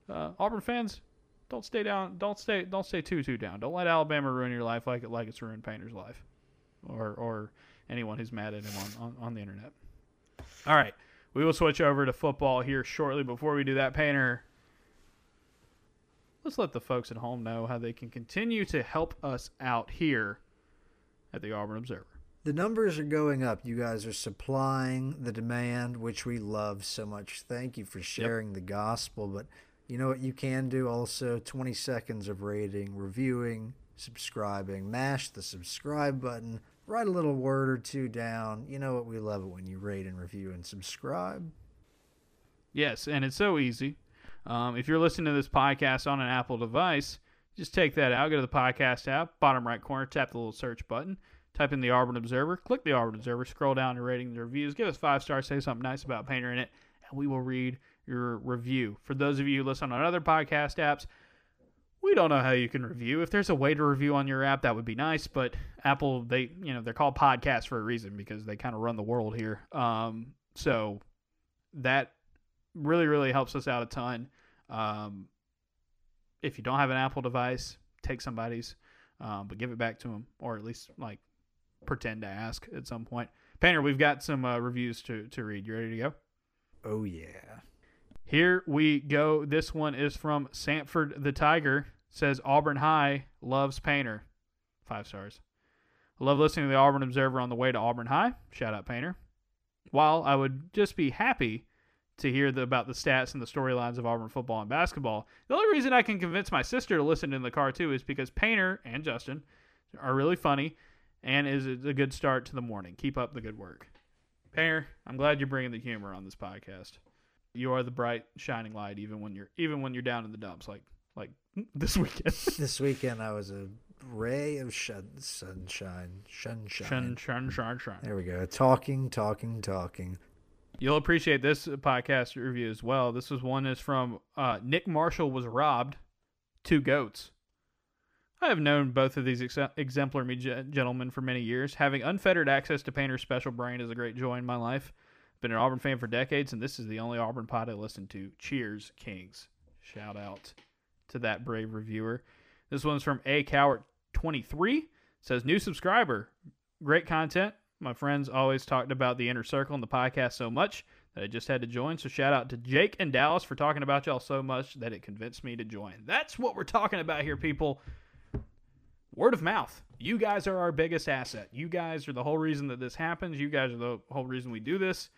uh, Auburn fans, don't stay down. Don't stay. Don't stay too too down. Don't let Alabama ruin your life like it like it's ruined Painter's life, or or anyone who's mad at him on, on, on the internet. All right. We will switch over to football here shortly. Before we do that, Painter, let's let the folks at home know how they can continue to help us out here at the Auburn Observer. The numbers are going up. You guys are supplying the demand, which we love so much. Thank you for sharing yep. the gospel. But you know what you can do also 20 seconds of rating, reviewing, subscribing. Mash the subscribe button. Write a little word or two down. You know what? We love it when you rate and review and subscribe. Yes, and it's so easy. Um, if you're listening to this podcast on an Apple device, just take that out, go to the podcast app, bottom right corner, tap the little search button, type in the Auburn Observer, click the Auburn Observer, scroll down to rating the reviews, give us five stars, say something nice about Painter in it, and we will read your review. For those of you who listen on other podcast apps, we don't know how you can review. If there's a way to review on your app, that would be nice. But Apple, they you know they're called podcasts for a reason because they kind of run the world here. Um, so that really really helps us out a ton. Um, if you don't have an Apple device, take somebody's, um, but give it back to them, or at least like pretend to ask at some point. Painter, we've got some uh, reviews to to read. You ready to go? Oh yeah. Here we go. This one is from Sanford the Tiger. Says Auburn High loves Painter. Five stars. I love listening to the Auburn Observer on the way to Auburn High. Shout out Painter. While I would just be happy to hear the, about the stats and the storylines of Auburn football and basketball, the only reason I can convince my sister to listen in the car too is because Painter and Justin are really funny and is a good start to the morning. Keep up the good work. Painter, I'm glad you're bringing the humor on this podcast. You are the bright shining light even when you're even when you're down in the dumps like like this weekend. This weekend i was a ray of shun, sunshine sunshine. Shun, shun, shun, there we go. Talking talking talking you'll appreciate this podcast review as well this was one is from uh, nick marshall was robbed two goats I have known both of these ex- exemplary gentlemen for many years. Having unfettered access to Painter's special brain is a great joy in my life. Been an Auburn fan for decades, and this is the only Auburn pod I listen to. Cheers, Kings. Shout out to that brave reviewer. This one's from A Cowart 23. Says, new subscriber. Great content. My friends always talked about the inner circle and the podcast so much that I just had to join. So shout out to Jake and Dallas for talking about y'all so much that it convinced me to join. That's what we're talking about here, people. Word of mouth. You guys are our biggest asset. You guys are the whole reason that this happens. You guys are the whole reason we do this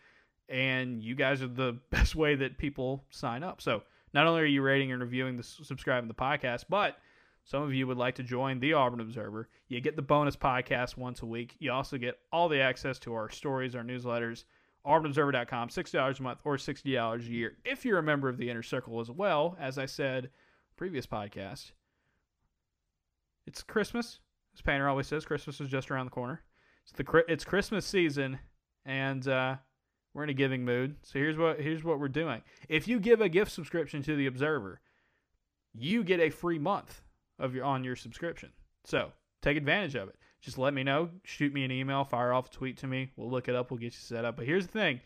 and you guys are the best way that people sign up. So not only are you rating and reviewing the subscribing the podcast, but some of you would like to join the Auburn Observer. You get the bonus podcast once a week. You also get all the access to our stories, our newsletters, auburnobserver.com, $60 a month or $60 a year if you're a member of the Inner Circle as well. As I said previous podcast, it's Christmas. As Painter always says, Christmas is just around the corner. It's the it's Christmas season, and uh, we're in a giving mood. So here's what here's what we're doing. If you give a gift subscription to the Observer, you get a free month of your on your subscription. So take advantage of it. Just let me know. Shoot me an email. Fire off a tweet to me. We'll look it up. We'll get you set up. But here's the thing: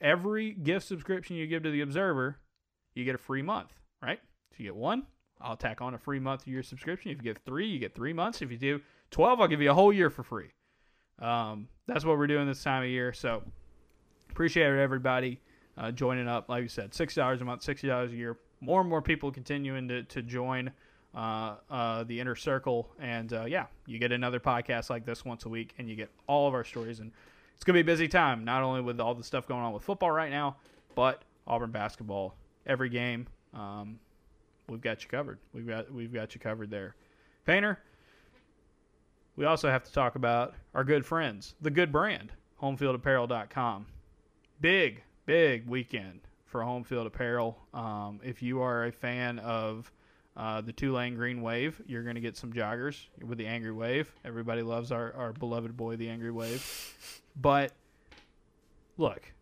every gift subscription you give to the Observer, you get a free month. Right? If you get one, I'll tack on a free month to your subscription. If you get three, you get three months. If you do twelve, I'll give you a whole year for free. Um, that's what we're doing this time of year. So appreciate it, everybody uh, joining up. Like you said, $60 a month, sixty dollars a year. More and more people continuing to to join uh, uh, the inner circle, and uh, yeah, you get another podcast like this once a week, and you get all of our stories. And it's gonna be a busy time, not only with all the stuff going on with football right now, but Auburn basketball. Every game, um, we've got you covered. We've got we've got you covered there. Painter. We also have to talk about our good friends, the good brand, homefieldapparel.com big, big weekend for home field apparel. Um, if you are a fan of uh, the Tulane Green Wave, you're going to get some joggers with the Angry Wave. Everybody loves our, our beloved boy, the Angry Wave. But look,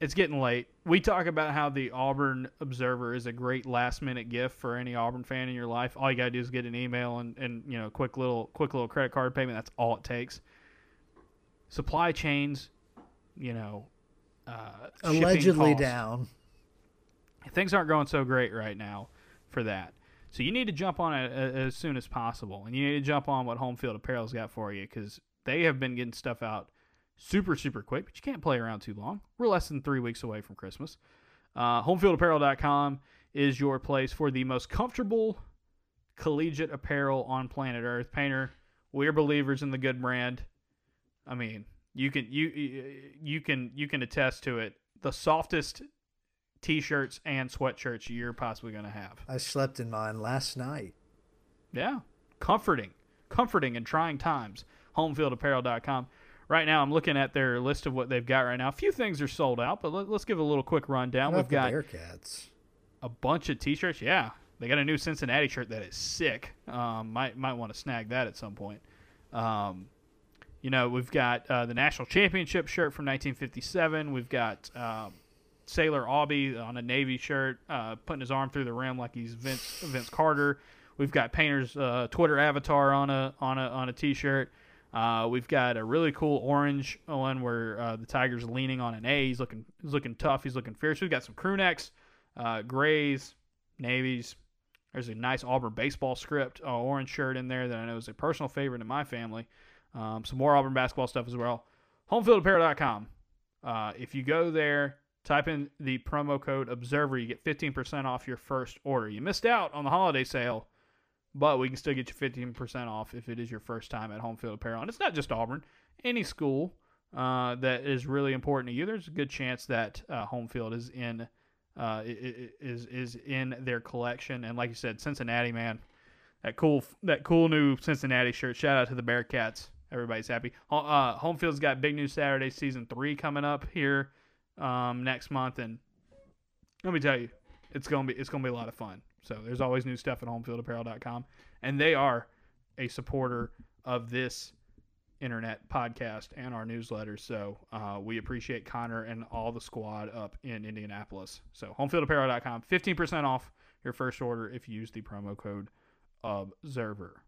it's getting late. We talk about how the Auburn Observer is a great last minute gift for any Auburn fan in your life. All you gotta do is get an email and, and you know quick little quick little credit card payment. That's all it takes. Supply chains, you know, uh, allegedly down. Things aren't going so great right now for that. So you need to jump on it as soon as possible, and you need to jump on what Home Field Apparel's got for you because they have been getting stuff out super super quick. But you can't play around too long. We're less than three weeks away from Christmas. Uh, HomeFieldApparel.com is your place for the most comfortable collegiate apparel on planet Earth. Painter, we're believers in the good brand. I mean, you can you you can you can attest to it. The softest t-shirts and sweatshirts you're possibly going to have. I slept in mine last night. Yeah, comforting, comforting in trying times. Homefieldapparel.com. Right now, I'm looking at their list of what they've got right now. A few things are sold out, but let, us give a little quick rundown. We've got Bearcats. a bunch of T-shirts. Yeah, they got a new Cincinnati shirt that is sick. Um, might might want to snag that at some point. Um, you know, we've got uh, the national championship shirt from 1957. We've got um, Sailor Aubie on a Navy shirt, uh, putting his arm through the rim like he's Vince Vince Carter. We've got Painter's uh, Twitter avatar on a on a on a T-shirt. Uh, we've got a really cool orange one where uh, the tiger's leaning on an A. He's looking he's looking tough. He's looking fierce. We've got some crew necks, uh, grays, navies. There's a nice Auburn baseball script uh, orange shirt in there that I know is a personal favorite in my family. Um, some more Auburn basketball stuff as well. Homefieldapparel.com. Uh, if you go there, type in the promo code Observer, you get 15% off your first order. You missed out on the holiday sale, but we can still get you 15% off if it is your first time at Homefield Apparel. And it's not just Auburn, any school uh, that is really important to you. There's a good chance that uh, Homefield is in uh, is is in their collection. And like you said, Cincinnati, man, that cool that cool new Cincinnati shirt. Shout out to the Bearcats. Everybody's happy. Uh, Homefield's got big news Saturday season three coming up here um, next month, and let me tell you, it's gonna be it's gonna be a lot of fun. So there's always new stuff at HomefieldApparel.com, and they are a supporter of this internet podcast and our newsletter. So uh, we appreciate Connor and all the squad up in Indianapolis. So HomefieldApparel.com, 15% off your first order if you use the promo code Observer.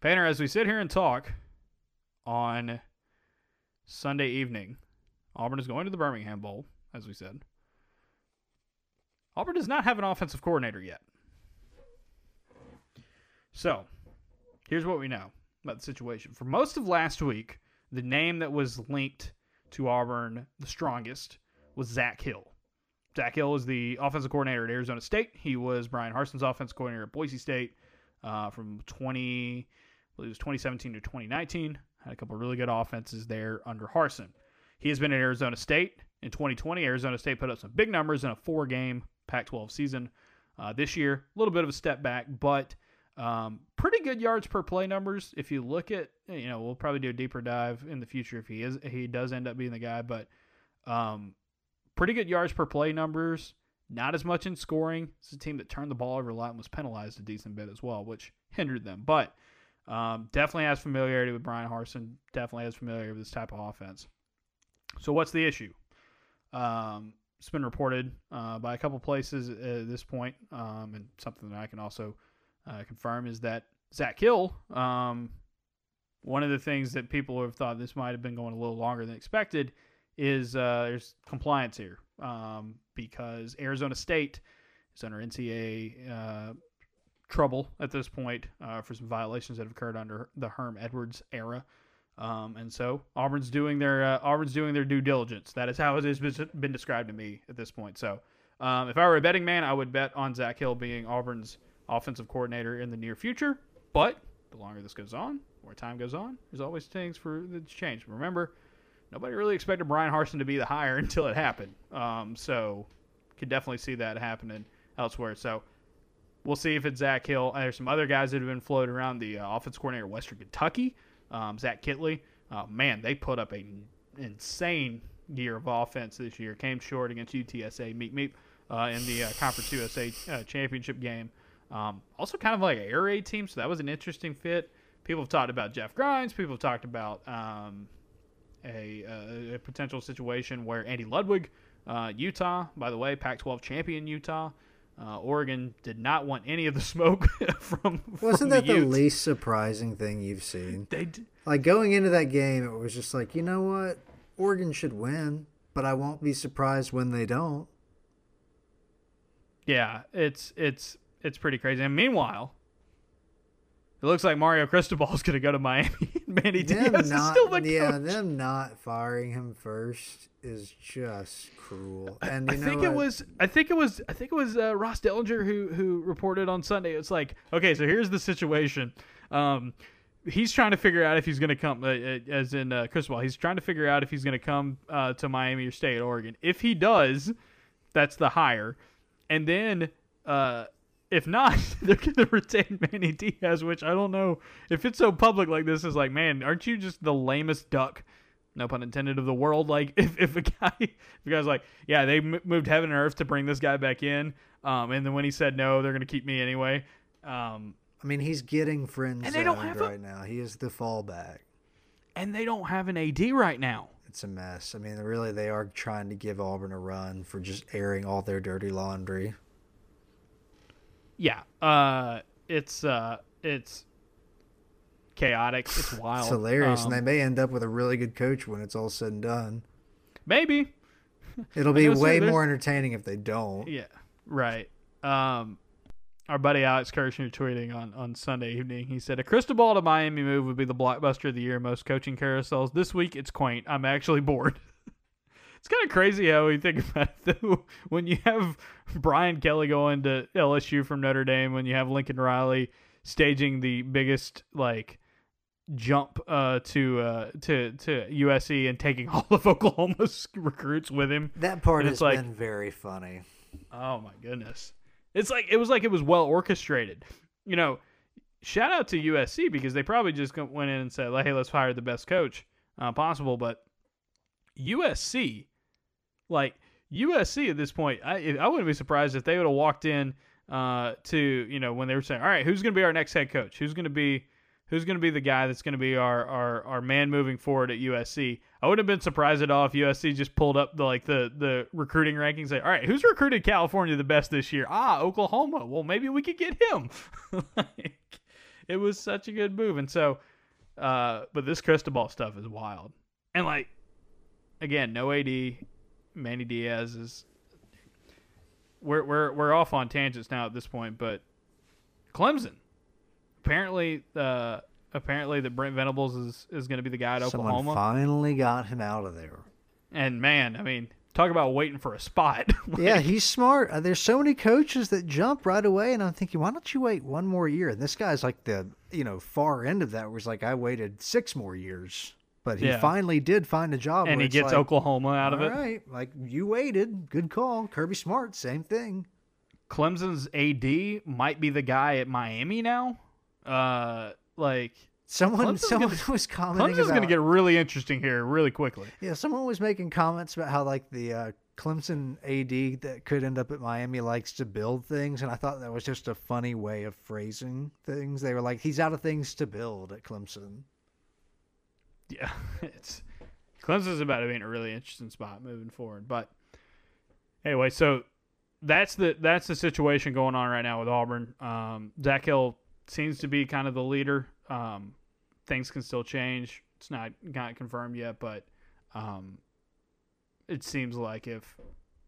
Painter, as we sit here and talk on Sunday evening, Auburn is going to the Birmingham Bowl, as we said. Auburn does not have an offensive coordinator yet. So, here's what we know about the situation. For most of last week, the name that was linked to Auburn the strongest was Zach Hill. Zach Hill is the offensive coordinator at Arizona State. He was Bryan Harsin's offensive coordinator at Boise State uh, from 20, well, it was 2017 to 2019. Had a couple really good offenses there under Harsin. He has been at Arizona State in 2020. Arizona State put up some big numbers in a four-game Pac-12 season. Uh, this year, a little bit of a step back, but um, pretty good yards per play numbers. If you look at, you know, we'll probably do a deeper dive in the future if he is he does end up being the guy, but um, pretty good yards per play numbers. Not as much in scoring. It's a team that turned the ball over a lot and was penalized a decent bit as well, which hindered them. But um, definitely has familiarity with Bryan Harsin. Definitely has familiarity with this type of offense. So what's the issue? Um, it's been reported uh, by a couple places at this point, um, and something that I can also uh, confirm is that Zach Hill, um, one of the things that people have thought this might have been going a little longer than expected is uh, there's compliance here um, because Arizona State is under NCAA uh, trouble at this point uh, for some violations that have occurred under the Herm Edwards era. Um, and so Auburn's doing their uh, Auburn's doing their due diligence. That is how it has been described to me at this point. So um, if I were a betting man, I would bet on Zach Hill being Auburn's offensive coordinator in the near future. But the longer this goes on, more time goes on, there's always things for the change. Remember, nobody really expected Bryan Harsin to be the hire until it happened. Um, so can definitely see that happening elsewhere. So we'll see if it's Zach Hill. There's some other guys that have been floated around. The uh, offense coordinator Western Kentucky um, Zach Kittley. uh, man, they put up an insane year of offense this year. Came short against UTSA, meet meet, uh, in the uh, Conference USA uh, championship game. Um, also, kind of like an air raid team, so that was an interesting fit. People have talked about Jeff Grimes. People have talked about um, a, uh, a, potential situation where Andy Ludwig, uh, Utah, by the way, Pac-12 champion Utah, uh, Oregon did not want any of the smoke from. Wasn't from that the, the least surprising thing you've seen? They d- like going into that game, it was just like, you know what, Oregon should win, but I won't be surprised when they don't. Yeah, it's it's it's pretty crazy. And meanwhile, it looks like Mario Cristobal is going to go to Miami. Manny them Diaz not, is still the yeah, coach. them not firing him first is just cruel. And I know think it was I think it was I think it was uh, Ross Dellenger who who reported on Sunday. It's like okay, so here's the situation. Um, he's trying to figure out if he's going to come, uh, uh, as in uh, Cristobal, he's trying to figure out if he's going to come uh, to Miami or stay at Oregon. If he does, that's the hire. And then uh, if not, they're going to retain Manny Diaz, which I don't know if it's so public like this. Is like, man, aren't you just the lamest duck? No pun intended of the world. Like, if, if a guy, if a guy's like, yeah, they m- moved heaven and earth to bring this guy back in, um, and then when he said no, they're going to keep me anyway. Um, I mean, he's getting friends And they don't have a- right now. He is the fallback. and they don't have an AD right now. It's a mess. I mean, really, they are trying to give Auburn a run for just airing all their dirty laundry. Yeah, uh, it's uh, it's chaotic. It's wild. It's hilarious, Um, and they may end up with a really good coach when it's all said and done. maybe. It'll be way there's- more entertaining if they don't. Yeah, right. Um, our buddy Alex Kirshner tweeting on, on Sunday evening. He said, A Cristobal to Miami move would be the blockbuster of the year most coaching carousels. This week, it's quaint. I'm actually bored. it's kind of crazy how we think about it, though. When you have Brian Kelly going to LSU from Notre Dame, when you have Lincoln Riley staging the biggest, like, jump uh, to uh, to to USC and taking all of Oklahoma's recruits with him. That part has like- been very funny. Oh my goodness. It's like it was like it was well orchestrated. You know, shout out to USC because they probably just went in and said, "Hey, let's hire the best coach uh, possible." But USC, like USC at this point, I I wouldn't be surprised if they would have walked in uh, to you know when they were saying, "All right, who's going to be our next head coach? Who's going to be who's going to be the guy that's going to be our, our our man moving forward at USC?" I wouldn't have been surprised at all if USC just pulled up the like the the recruiting rankings. Like, all right, who's recruited California the best this year? Ah, Oklahoma. Well, maybe we could get him. like, it was such a good move, and so, uh, but this Cristobal stuff is wild, and like, again, no AD. Manny Diaz is. We're we're we're off on tangents now at this point, but Clemson. Apparently, uh, apparently that Brent Venables is is going to be the guy at Someone Oklahoma. finally got him out of there. And man, I mean, talk about waiting for a spot. yeah, he's smart. Uh, There's so many coaches that jump right away, and I'm thinking, why don't you wait one more year? And this guy's like the you know far end of that, where he's like, I waited six more years, but he Yeah. finally did find a job, and he gets like, Oklahoma out of All it. right, like you waited, good call. Kirby Smart, same thing. Clemson's AD might be the guy at Miami now. Uh, like Someone, Clemson's someone gonna- was commenting Clemson's going to get really interesting here, really quickly. Yeah, someone was making comments about how like the uh, Clemson AD that could end up at Miami likes to build things, and I thought that was just a funny way of phrasing things. They were like, "He's out of things to build at Clemson." Yeah, it's Clemson's about to be in a really interesting spot moving forward. But anyway, so that's the that's the situation going on right now with Auburn. Um, Zach Hill seems to be kind of the leader. Um, things can still change. It's not not confirmed yet, but um, it seems like if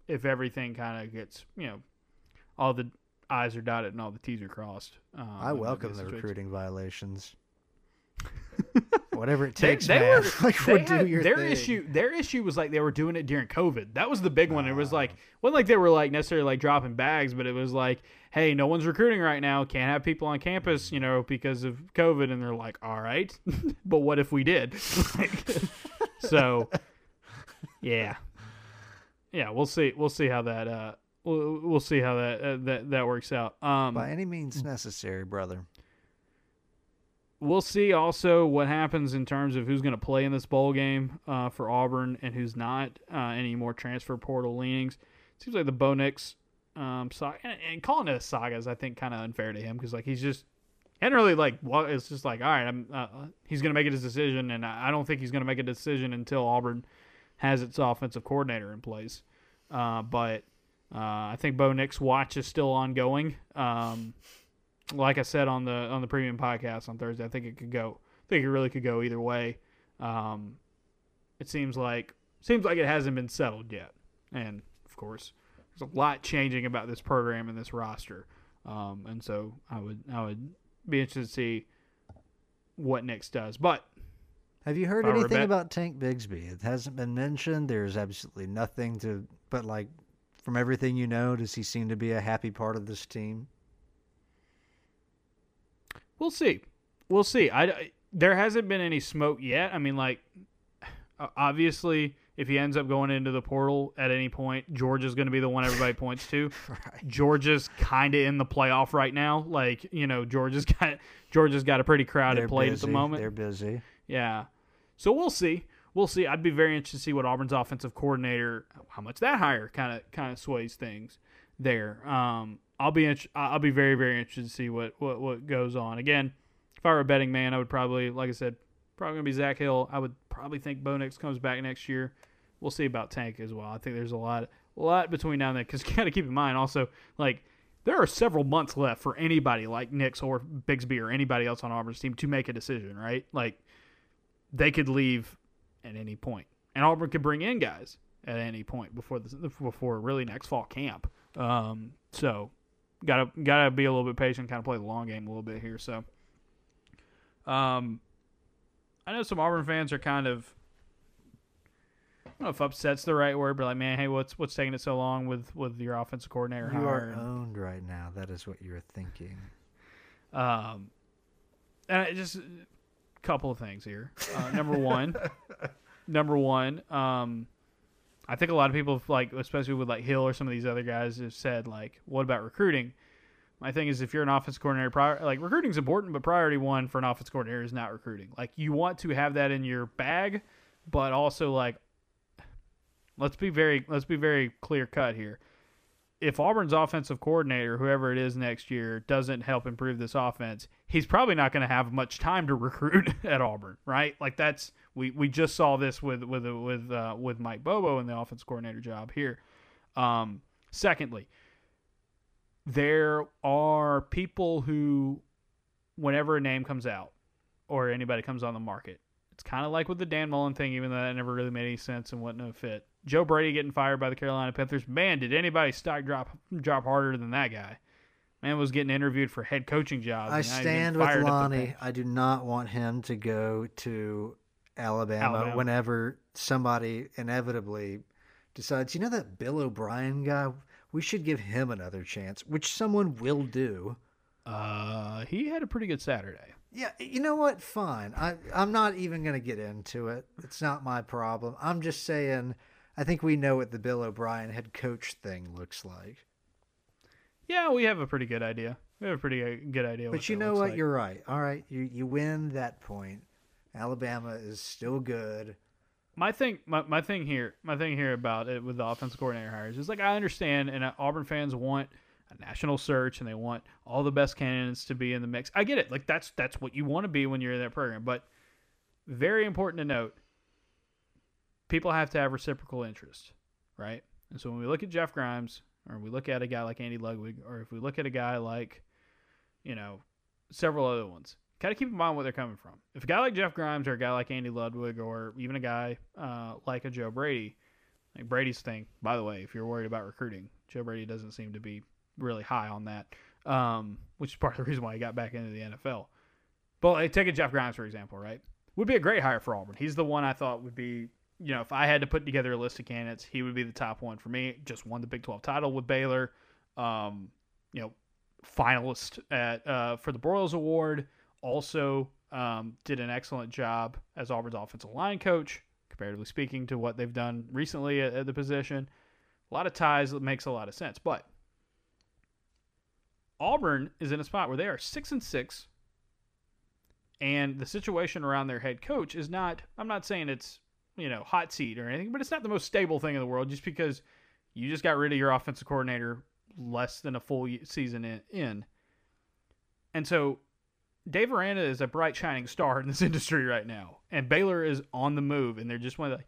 if everything kind of gets you know all the I's are dotted and all the T's are crossed. Um, I it might be welcome the recruiting violations. Whatever it takes, they man. were- like, they had- their thing. issue their issue was like they were doing it during covid that was the big one it was Ah. like wasn't like they were like necessarily like dropping bags but it was like hey no one's recruiting right now can't have people on campus you know because of covid and they're like all right but what if we did so yeah yeah we'll see we'll see how that uh we'll, we'll see how that uh, that that works out um by any means necessary, brother. We'll see also what happens in terms of who's going to play in this bowl game uh, for Auburn and who's not. Uh, any more transfer portal leanings? Seems like the Bo Nix um, saga, and, and calling it a saga is, I think, kind of unfair to him because like he's just and really like what it's just like all right, I'm uh, he's going to make his decision, and I don't think he's going to make a decision until Auburn has its offensive coordinator in place. Uh, but uh, I think Bo Nix watch is still ongoing. Um, like I said on the on the premium podcast on Thursday, I think it could go. I think it really could go either way. Um, it seems like seems like it hasn't been settled yet, and of course, there's a lot changing about this program and this roster. Um, and so I would I would be interested to see what Nix does. But Have you heard If I were anything bet- about Tank Bigsby? It hasn't been mentioned. There's absolutely nothing to. But like, from everything you know, does he seem to be a happy part of this team? We'll see. We'll see. I, there hasn't been any smoke yet. I mean, like, obviously, if he ends up going into the portal at any point, Georgia's going to be the one everybody points to. right. Georgia's kind of in the playoff right now. Like, you know, Georgia's got Georgia's got a pretty crowded plate at the moment. They're busy. Yeah. So we'll see. We'll see. I'd be very interested to see what Auburn's offensive coordinator, how much that hire kind of kind of sways things there. Um, I'll be I'll be very very interested to see what, what what goes on. Again, if I were a betting man, I would probably, like I said, probably gonna be Zach Hill. I would probably think Bo Nix comes back next year. We'll see about Tank as well. I think there's a lot a lot between now and then because you got to keep in mind also like there are several months left for anybody like Nix or Bigsby or anybody else on Auburn's team to make a decision, right? Like they could leave at any point. point, and Auburn could bring in guys at any point before the before really next fall camp. Um, so gotta gotta be a little bit patient, kind of play the long game a little bit here. So, um, I know some Auburn fans are kind of. I don't know if upset's the right word, but like, man, hey, what's what's taking it so long with with your offensive coordinator You hire? are owned right now. That is what you're thinking. Um, and I just a couple of things here. Uh, number one, number one, um, I think a lot of people like, especially with like Hill or some of these other guys, have said like, "What about recruiting?" My thing is, if you're an offense coordinator, prior, like recruiting's important, but priority one for an offense coordinator is not recruiting. Like, you want to have that in your bag, but also like, let's be very let's be very clear cut here if Auburn's offensive coordinator, whoever it is next year, doesn't help improve this offense, he's probably not going to have much time to recruit at Auburn, right? Like that's we, we just saw this with with with uh, with Mike Bobo in the offense coordinator job here. Um, secondly, there are people who, whenever a name comes out or anybody comes on the market, it's kind of like with the Dan Mullen thing, even though that never really made any sense and wasn't no fit. Joe Brady getting fired by the Carolina Panthers. Man, did anybody stock drop drop harder than that guy? Man was getting interviewed for head coaching jobs. I and now he's getting stand with fired at the Lonnie. I do not want him to go to Alabama, Alabama. whenever somebody inevitably decides, you know, that Bill O'Brien guy, we should give him another chance, which someone will do. Uh, he had a pretty good Saturday. Yeah, you know what? Fine. I, I'm not even going to get into it. It's not my problem. I'm just saying, I think we know what the Bill O'Brien head coach thing looks like. Yeah, we have a pretty good idea. We have a pretty uh, good idea. But you know what? like. You're right. All right, you you win that point. Alabama is still good. my thing my, my thing here my thing here about it with the offensive coordinator hires is like I understand and uh, Auburn fans want a national search and they want all the best candidates to be in the mix. I get it. Like that's that's what you want to be when you're in that program. But very important to note, people have to have reciprocal interest, right? And so when we look at Jeff Grimes or we look at a guy like Andy Ludwig or if we look at a guy like you know several other ones got to keep in mind where they're coming from. If a guy like Jeff Grimes or a guy like Andy Ludwig or even a guy uh, like a Joe Brady, like Brady's thing, by the way, if you're worried about recruiting, Joe Brady doesn't seem to be really high on that, um, which is part of the reason why he got back into the NFL. But like, take a Jeff Grimes for example, right? Would be a great hire for Auburn. He's the one I thought would be, you know, if I had to put together a list of candidates, he would be the top one for me. Just won the Big 12 title with Baylor, um, you know, finalist at uh, for the Broyles Award also um, did an excellent job as Auburn's offensive line coach, comparatively speaking to what they've done recently at, at the position. A lot of ties that makes a lot of sense, but Auburn is in a spot where they are six and six, and the situation around their head coach is not. I'm not saying it's you know hot seat or anything, but it's not the most stable thing in the world. Just because you just got rid of your offensive coordinator less than a full season in, and so Dave Aranda is a bright shining star in this industry right now, and Baylor is on the move, and they're just one of the.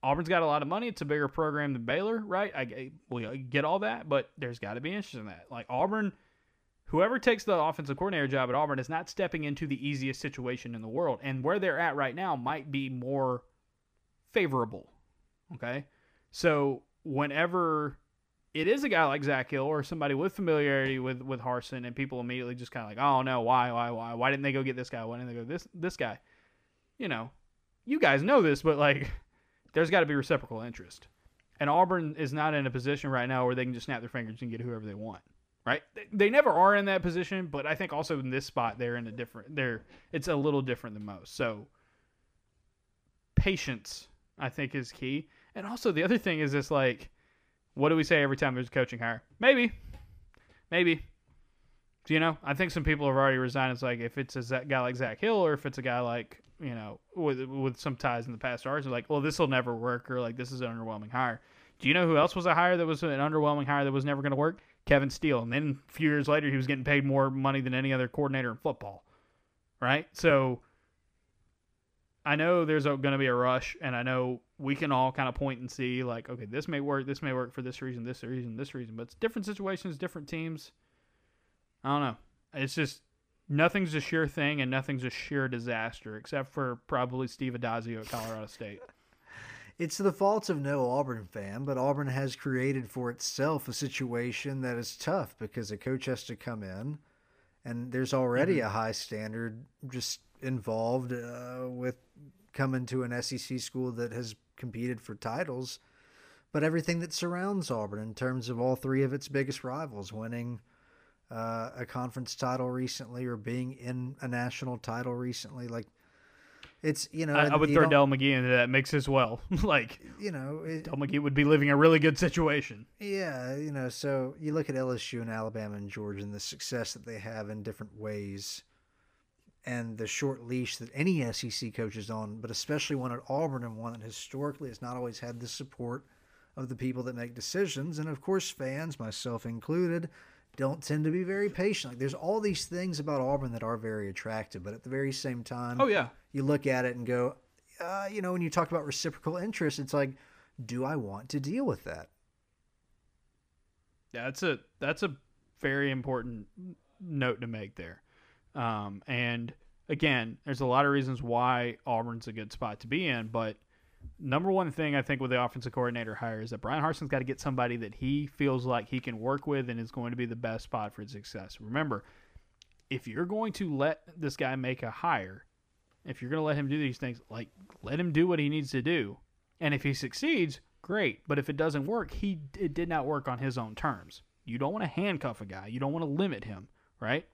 Auburn's got a lot of money. It's a bigger program than Baylor, right? I, I get all that, but there's got to be interest in that. Like Auburn, whoever takes the offensive coordinator job at Auburn is not stepping into the easiest situation in the world, and where they're at right now might be more favorable. Okay, so whenever it is a guy like Zach Hill or somebody with familiarity with with Harsin, and people immediately just kind of like, oh no, why, why, why, why didn't they go get this guy? Why didn't they go this this guy? You know, you guys know this, but like, there's got to be reciprocal interest, and Auburn is not in a position right now where they can just snap their fingers and get whoever they want, right? They never are in that position, but I think also in this spot they're in a different. They're it's a little different than most. So patience, I think, is key. And also the other thing is this like, what do we say every time there's a coaching hire? Maybe, maybe. Do you know, I think some people have already resigned. It's like if it's a guy like Zach Hill or if it's a guy like you know with with some ties in the past are like, well, this will never work or like this is an underwhelming hire. Do you know who else was a hire that was an underwhelming hire that was never going to work? Kevin Steele. And then a few years later, he was getting paid more money than any other coordinator in football. Right? So I know there's going to be a rush, and I know we can all kind of point and see, like, okay, this may work, this may work for this reason, this reason, this reason. But it's different situations, different teams. I don't know. It's just nothing's a sure thing, and nothing's a sure disaster, except for probably Steve Addazio at Colorado State. It's the fault of no Auburn fan, but Auburn has created for itself a situation that is tough because a coach has to come in, and there's already mm-hmm. a high standard just involved uh, with coming to an SEC school that has competed for titles. But everything that surrounds Auburn in terms of all three of its biggest rivals winning uh, a conference title recently or being in a national title recently, like it's you know I, I would throw Dell McGee into that mix as well. like you know, it, Dell McGee would be living a really good situation. Yeah, you know, so you look at LSU and Alabama and Georgia and the success that they have in different ways, and the short leash that any SEC coach is on, but especially one at Auburn and one that historically has not always had the support of the people that make decisions, and of course fans, myself included don't tend to be very patient. Like there's all these things about Auburn that are very attractive, but at the very same time, oh yeah, you look at it and go, uh, you know, when you talk about reciprocal interest, it's like, do I want to deal with that? Yeah, that's a that's a very important note to make there. Um, and again, there's a lot of reasons why Auburn's a good spot to be in, but number one thing I think with the offensive coordinator hire is that Bryan Harsin's got to get somebody that he feels like he can work with and is going to be the best spot for success. Remember, if you're going to let this guy make a hire, if you're going to let him do these things, like let him do what he needs to do. And if he succeeds, great. But if it doesn't work, he it did not work on his own terms. You don't want to handcuff a guy. You don't want to limit him, right?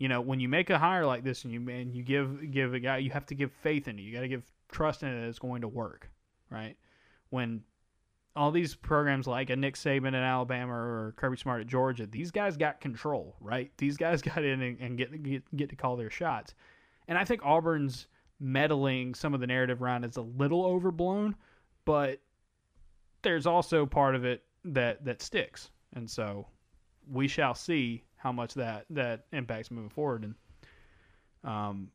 You know, when you make a hire like this and you and you give give a guy, you have to give faith in it. You got to give trust in it it's going to work, right? When all these programs like a Nick Saban in Alabama or Kirby Smart at Georgia, these guys got control, right? These guys got in and, and get, get get to call their shots. And I think Auburn's meddling some of the narrative around is a little overblown, but there's also part of it that that sticks. And so we shall see how much that that impacts moving forward and um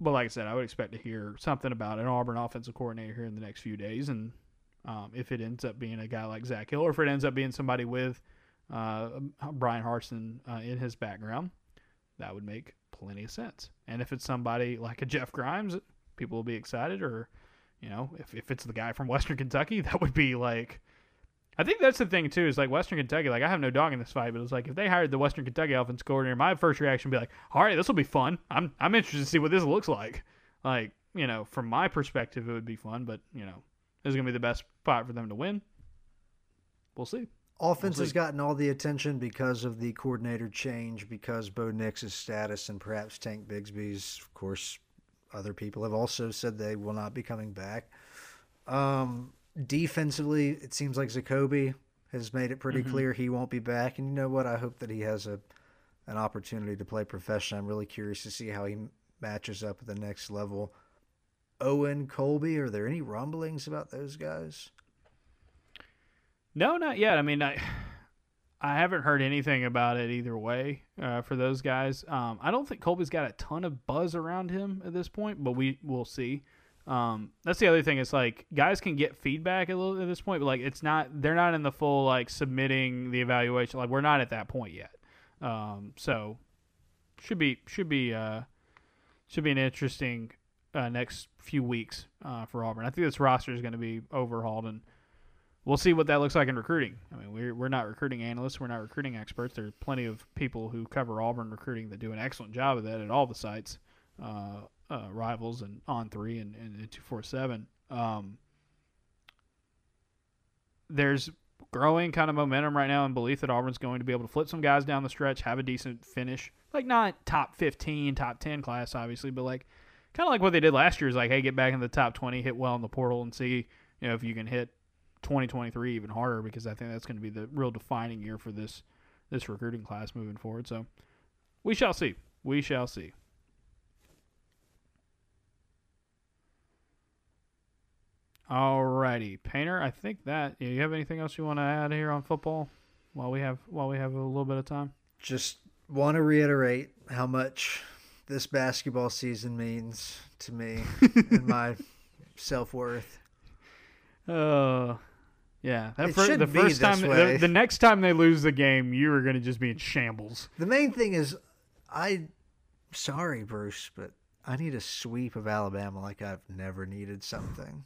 but like I said, I would expect to hear something about an Auburn offensive coordinator here in the next few days. And um, if it ends up being a guy like Zach Hill, or if it ends up being somebody with uh, Bryan Harsin uh, in his background, that would make plenty of sense. And if it's somebody like a Jeff Grimes, people will be excited. Or, you know, if, if it's the guy from Western Kentucky, that would be like I think that's the thing too. Is like Western Kentucky. Like I have no dog in this fight, but it's like if they hired the Western Kentucky offense coordinator, my first reaction would be like, "All right, this will be fun. I'm I'm interested to see what this looks like." Like you know, from my perspective, it would be fun, but you know, this is gonna be the best spot for them to win. We'll see. Offense we'll has gotten all the attention because of the coordinator change, because Bo Nix's status, and perhaps Tank Bigsby's. Of course, other people have also said they will not be coming back. Um, defensively, it seems like Zakoby has made it pretty mm-hmm. clear he won't be back. And you know what? I hope that he has a an opportunity to play professionally. I'm really curious to see how he matches up at the next level. Owen Colby, are there any rumblings about those guys? No, not yet. I mean, I I haven't heard anything about it either way uh, for those guys. Um, I don't think Colby's got a ton of buzz around him at this point, but we will see. Um, that's the other thing. It's like guys can get feedback a little at this point, but like it's not they're not in the full like submitting the evaluation. Like we're not at that point yet. Um, so should be should be uh, should be an interesting uh, next few weeks uh, for Auburn. I think this roster is going to be overhauled, and we'll see what that looks like in recruiting. I mean, we're we're not recruiting analysts, we're not recruiting experts. There are plenty of people who cover Auburn recruiting that do an excellent job of that at all the sites. Uh, uh, rivals and on three and, and two four seven. Um, there's growing kind of momentum right now and belief that Auburn's going to be able to flip some guys down the stretch, have a decent finish. Like not top 15, top 10 class, obviously, but like kind of like what they did last year is like, hey, get back in the top 20, hit well in the portal, and see you know if you can hit 2023 even harder because I think that's going to be the real defining year for this this recruiting class moving forward. So we shall see. We shall see. Alrighty, Painter. I think that yeah, you have anything else you want to add here on football while we have while we have a little bit of time. Just want to reiterate how much this basketball season means to me and my self worth. Uh, yeah. That It fir- the first time, the, the next time they lose the game, you are going to just be in shambles. The main thing is, I, sorry, Bruce, but I need a sweep of Alabama like I've never needed something.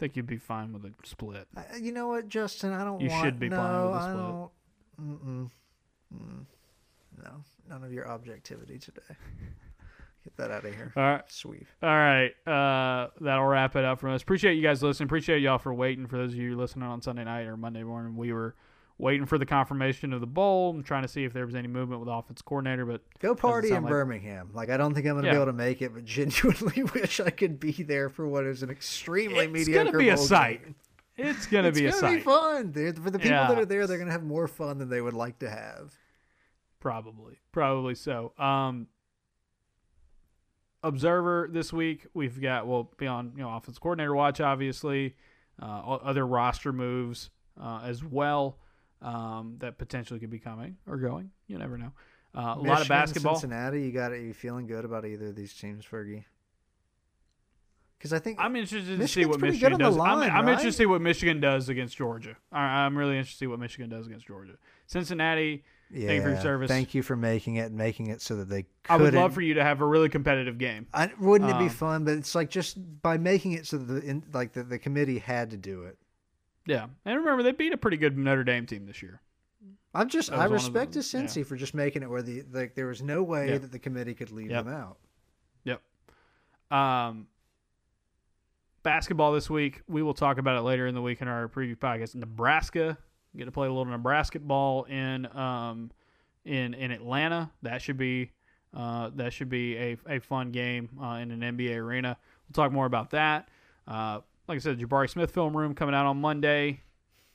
Think you'd be fine with a split. I, you know what, Justin? I don't You want. should be no, fine with a split. I don't. Mm-mm. Mm. No, none of your objectivity today. Get that out of here. All right. Sweep. All right. Uh, that'll wrap it up from us. Appreciate you guys listening. Appreciate y'all for waiting. For those of you listening on Sunday night or Monday morning, we were waiting for the confirmation of the bowl and trying to see if there was any movement with the offense coordinator. But Go party in like- Birmingham. Like I don't think I'm going to Yeah. be able to make it, but genuinely wish I could be there for what is an extremely it's mediocre. It's gonna be a sight. game. It's gonna It's be a sight. It's gonna be fun. For the people Yeah. that are there, they're going to have more fun than they would like to have. Probably, probably so. Um, observer this week, we've got well beyond you know offense coordinator watch, obviously, uh, other roster moves uh, as well um, that potentially could be coming or going. You never know. Uh, a lot of basketball. Cincinnati. You got it. You feeling good about either of these teams, Fergie? Because I think I'm interested to see what Michigan good on the does. I'm, I'm right? interested to see what Michigan does against Georgia. I, I'm really interested to see what Michigan does against Georgia. Cincinnati. yeah, Thank you for your service. Thank you for making it, making it so that they. I would love for you to have a really competitive game. I, wouldn't it be Um, fun? But it's like just by making it so that the in, like the, the committee had to do it. Yeah, and remember they beat a pretty good Notre Dame team this year. I'm just I was one of respect the- to Cincy for just making it where the like there was no way Yeah. that the committee could leave Yep. them out. Yep. Um, basketball this week. We will talk about it later in the week in our preview podcast. Nebraska get to play a little Nebraska ball in um in in Atlanta. That should be uh that should be a a fun game uh, in an NBA arena. We'll talk more about that. Uh, like I said, Jabari Smith film room coming out on Monday.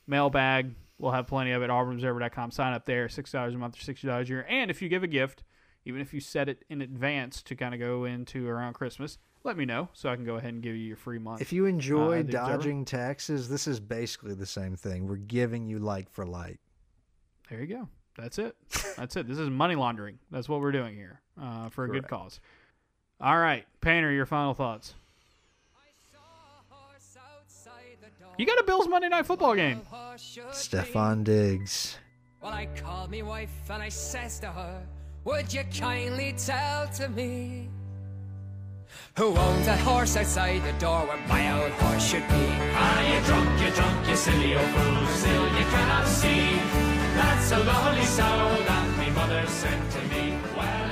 Mailbag. We'll have plenty of it. AuburnObserver.com. Sign up there. Six dollars a month or sixty dollars a year. And if you give a gift, even if you set it in advance to kind of go into around Christmas, let me know so I can go ahead and give you your free month. If you enjoy Uh, the Observer? dodging taxes, this is basically the same thing. We're giving you like for like. there you go. That's it. That's it. This is money laundering. That's what we're doing here uh, for a good cause. All right, Painter, your final thoughts. You got a Bills Monday Night Football game. Stefon Diggs. Well, I called me wife and I says to her, Would you kindly tell to me who owns that horse outside the door where my old horse should be? Are you drunk, you drunk, you silly old fool, still you cannot see? That's a lovely soul that me mother sent to me. Well,